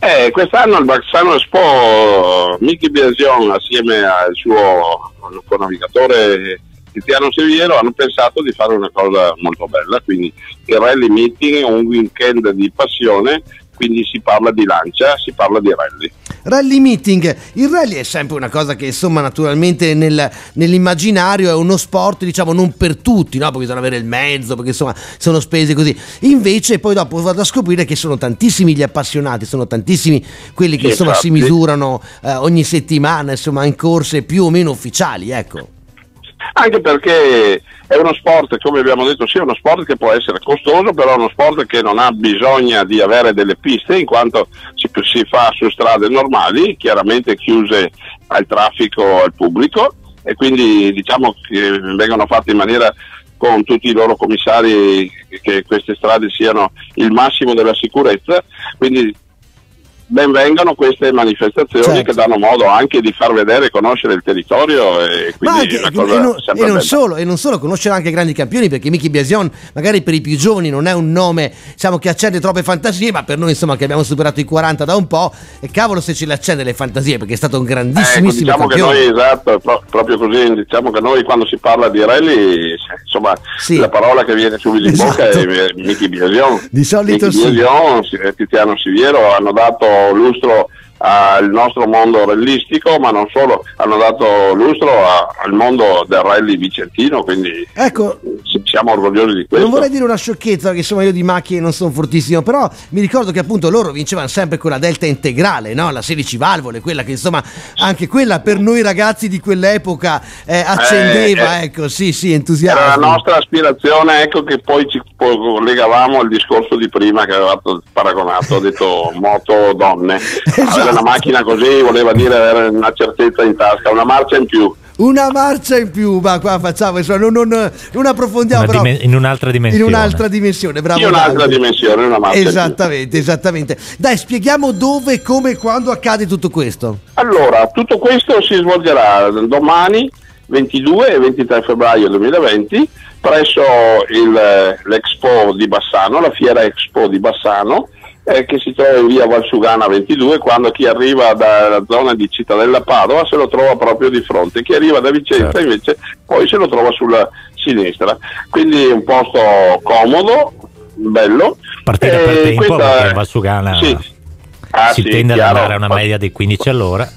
Eh, quest'anno al Baxano Expo Miki Biasion assieme al suo navigatore Tiziano Seviero hanno pensato di fare una cosa molto bella, quindi il rally meeting, un weekend di passione, quindi si parla di lancia, si parla di rally. Rally meeting. Il rally è sempre una cosa che, insomma, naturalmente nel- nell'immaginario è uno sport, diciamo, non per tutti, no? Perché bisogna avere il mezzo, perché insomma sono spese così. Invece, poi dopo vado a scoprire che sono tantissimi gli appassionati, sono tantissimi quelli che Sì, insomma si infatti. misurano eh, ogni settimana, insomma, in corse più o meno ufficiali, ecco. Anche perché è uno sport, come abbiamo detto, sì, è uno sport che può essere costoso, però è uno sport che non ha bisogno di avere delle piste, in quanto si, si fa su strade normali, chiaramente chiuse al traffico al pubblico, e quindi diciamo che vengono fatte in maniera con tutti i loro commissari che queste strade siano il massimo della sicurezza, quindi ben vengano queste manifestazioni Certo. che danno modo anche di far vedere e conoscere il territorio e quindi anche, e, non, e non solo, e non solo, conoscere anche grandi campioni perché Mickey Biasion magari per i più giovani non è un nome diciamo, che accende troppe fantasie, ma per noi insomma che abbiamo superato i 40 da un po', e cavolo se ce le accende le fantasie perché è stato un Ecco, grandissimissimo diciamo che campione. noi, esatto, pro- proprio così, diciamo che noi quando si parla di rally, insomma, la parola che viene subito in bocca Esatto. è Michi Biasion. Di solito Michi sì. Biasion, si- Tiziano Siviero hanno dato lustro al nostro mondo rallistico, ma non solo, hanno dato lustro a- al mondo del rally vicentino, quindi Ecco, siamo orgogliosi di questo. Non vorrei dire una sciocchezza, perché insomma io di macchine non sono fortissimo, però mi ricordo che appunto loro vincevano sempre quella delta integrale, no? la 16 valvole, quella che insomma anche quella per noi ragazzi di quell'epoca eh, accendeva, Eh, eh. ecco, sì, sì, Era entusiasmo. la nostra aspirazione, ecco che poi ci collegavamo al discorso di prima che avevate paragonato, ho detto moto donne. Esatto. Una macchina così voleva dire avere una certezza in tasca, una marcia in più. Una marcia in più, ma qua facciamo, insomma, non, non- non approfondiamo, però dimen- in un'altra in dimensione. un'altra dimensione, bravo. In un'altra Davide. dimensione, una marcia in più. Esattamente, esattamente. Dai, spieghiamo dove, come e quando accade tutto questo. Allora, tutto questo si svolgerà domani, 22 e 23 febbraio 2020, presso il- l'Expo di Bassano, la Fiera Expo di Bassano, eh, che si trova in via Valsugana 22, quando chi arriva dalla zona di Cittadella Padova se lo trova proprio di fronte, chi arriva da Vicenza Certo. invece poi se lo trova sulla sinistra. Quindi un posto comodo, bello. Partire per Eh, tempo questa- perché Valsugana sì. Ah, si sì, tende ad chiaro. andare a una media di 15 all'ora.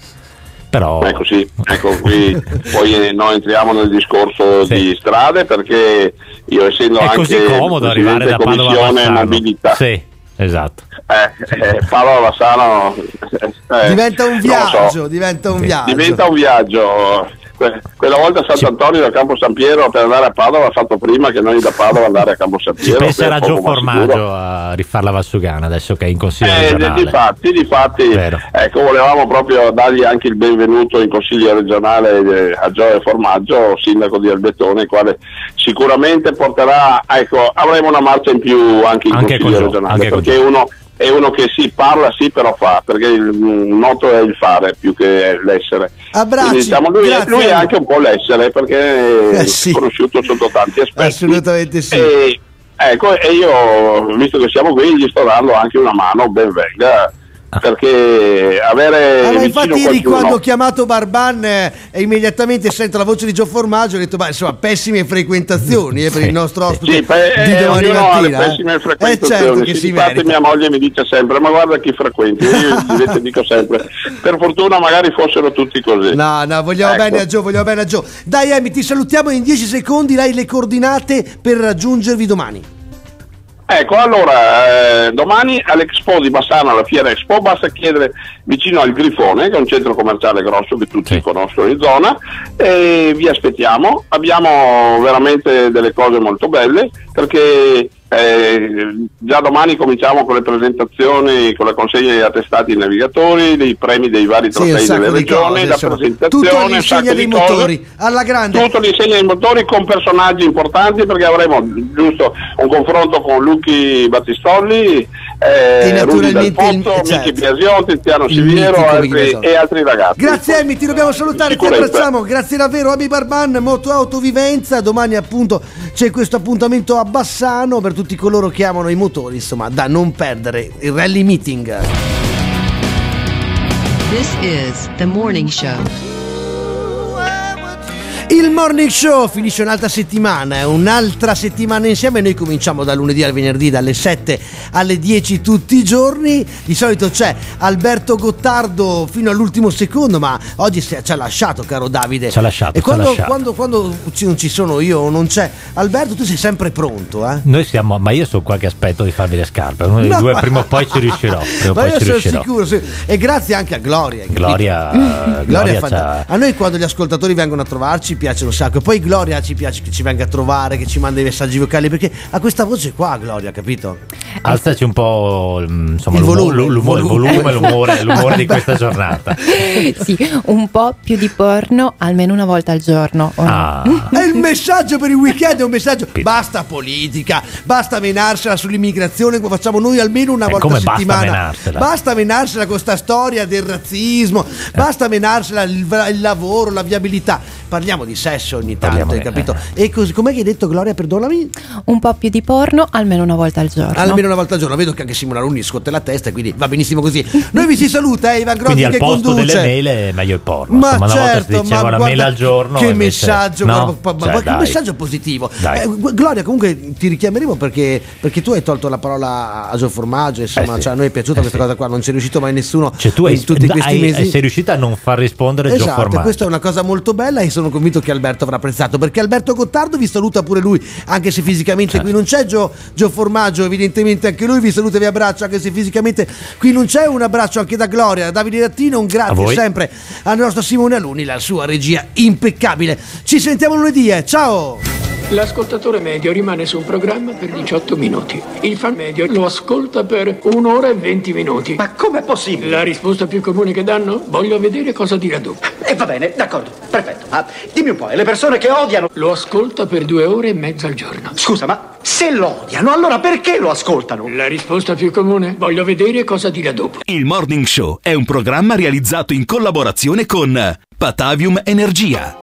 Però Ecco sì, ecco qui poi noi entriamo nel discorso di strade perché io essendo è anche così comodo arrivare da Padova a mobilità Sì, esatto. eh, eh, Padova Bassano eh, diventa un lo so. viaggio, diventa un viaggio. diventa un viaggio que- quella volta Sant'Antonio da Campo San Piero per andare a Padova ha fatto prima che noi da Padova andare a Campo San Ci Piero. penserà che è Gio Formaggio sicuro. a rifare la Valsugana adesso che è in consiglio Eh, regionale. di fatti, di fatti, Vero. ecco, volevamo proprio dargli anche il benvenuto in consiglio regionale eh, a Gioia Formaggio, sindaco di Albettone, il quale sicuramente porterà, ecco, avremo una marcia in più anche in Anche con consiglio Gio, regionale, anche con perché è uno, è uno che si parla, sì, però fa, perché il noto è il fare più che l'essere. Abbracci, Quindi, diciamo, lui, è, grazie. lui è anche un po' l'essere, perché Eh, è sì. conosciuto sotto tanti aspetti. Assolutamente sì. E, ecco, e io, visto che siamo qui, gli sto dando anche una mano, ben venga, perché avere Ah, ma vicino infatti ieri qualcuno... quando ho chiamato Barban eh, e immediatamente sento la voce di Gio Formaggio ho detto ma insomma pessime frequentazioni eh, per il nostro ospite Sì, beh, di eh, domani ognuno ha le mattina eh. pessime eh frequentazioni. certo che si infatti mia moglie mi dice sempre, ma guarda chi frequenti, io invece dico sempre, per fortuna magari fossero tutti così. No, no, vogliamo Ecco. bene a Gio, vogliamo bene a Gio. Dai Emi, ti salutiamo in 10 secondi, dai le coordinate per raggiungervi domani. Ecco, allora, eh, domani all'Expo di Bassano, alla Fiera Expo, basta chiedere vicino al Grifone, che è un centro commerciale grosso che tutti conoscono in zona, e vi aspettiamo. Abbiamo veramente delle cose molto belle, perché eh, già domani cominciamo con le presentazioni, con la consegna degli attestati ai navigatori, dei premi dei vari Sì, trofei delle regioni, cose, la insomma. presentazione, Tutto sacco dei di cose. motori, alla grande. Tutto l'insegna dei motori con personaggi importanti perché avremo giusto un confronto con Luchi Battistolli, E eh, Rudy Del naturalmente il- certo. Miki Biasion, Tiziano Miki altri- Biasion. e altri ragazzi. Grazie Emi, ti dobbiamo salutare, ti abbracciamo, grazie davvero Ami Barban, Moto Autovivenza, domani appunto c'è questo appuntamento a Bassano per tutti coloro che amano i motori, insomma da non perdere, il rally meeting. This is the morning show. Il morning show finisce un'altra settimana, è un'altra settimana insieme. Noi cominciamo dal lunedì al venerdì, dalle 7 alle 10 tutti i giorni. Di solito c'è Alberto Gottardo fino all'ultimo secondo, ma oggi ci ha lasciato, caro Davide. Ci ha lasciato, E quando, lasciato. quando- quando ci- non ci sono io o non c'è Alberto, tu sei sempre pronto, eh? Noi siamo, ma io so qualche aspetto di farvi le scarpe. Uno dei No, due ma- prima o poi ci riuscirò. Prima Ma poi io sono riuscirò. sicuro, sì. e grazie anche a Gloria. Gloria, Gloria, Gloria A noi quando gli ascoltatori vengono a trovarci piace un sacco. Poi Gloria ci piace che ci venga a trovare, che ci manda i messaggi vocali, perché ha questa voce qua, Gloria, capito? Alzaci un po' mm, insomma, Il volume, l'umo- il il volume. l'umore, l'umore di questa giornata. sì, un po' più di porno almeno una volta al giorno. Ah. È il messaggio per il weekend, è un messaggio. Basta politica, basta menarsela sull'immigrazione come facciamo noi almeno una Eh, volta come a basta settimana. menarsela? Basta menarsela con sta storia del razzismo, basta menarsela il, il lavoro, la viabilità. Parliamo di sesso ogni tanto, Parliamo hai di- capito? E così, com'è che hai detto Gloria, perdonami? Un po' più di porno almeno una volta al giorno. Almeno una volta al giorno, vedo che anche Simona Luni scotte la testa, quindi va benissimo così. Noi vi si saluta, eh, Ivan Grossi Quindi al che posto conduce. delle mail è meglio il porno. Ma Insomma, una volta certo, si diceva ma una mail al giorno. Che invece- messaggio, no? guarda, ma- Cioè, ma che messaggio positivo. Dai. Eh, Gloria, comunque ti richiameremo perché, perché tu hai tolto la parola a Gio Formaggio. Insomma, Eh sì. cioè, a noi è piaciuta Eh questa sì. cosa qua, non ci è riuscito mai nessuno Cioè, tu hai, in tutti questi hai- mesi. sei riuscita a non far rispondere Gio Esatto, Formaggio. questa è una cosa molto bella e sono convinto che Alberto avrà apprezzato perché Alberto Gottardo vi saluta pure lui, anche se fisicamente Certo. qui non c'è Gio, Gio Formaggio, evidentemente anche lui vi saluta e vi abbraccia, anche se fisicamente qui non c'è un abbraccio anche da Gloria, da Davide Rattino, un grazie sempre al nostro Simone Aluni, la sua regia impeccabile. Ci sentiamo lunedì, eh. ciao! L'ascoltatore medio rimane su un programma per 18 minuti. Il fan medio lo ascolta per un'ora e 20 minuti. Ma com'è possibile? La risposta più comune che danno? Voglio vedere cosa dirà dopo. E va bene, d'accordo, perfetto. Ma dimmi un po', le persone che odiano... Lo ascolta per due ore e mezza al giorno. Scusa, ma se lo odiano, allora perché lo ascoltano? La risposta più comune? Voglio vedere cosa dirà dopo. Il Morning Show è un programma realizzato in collaborazione con Patavium Energia.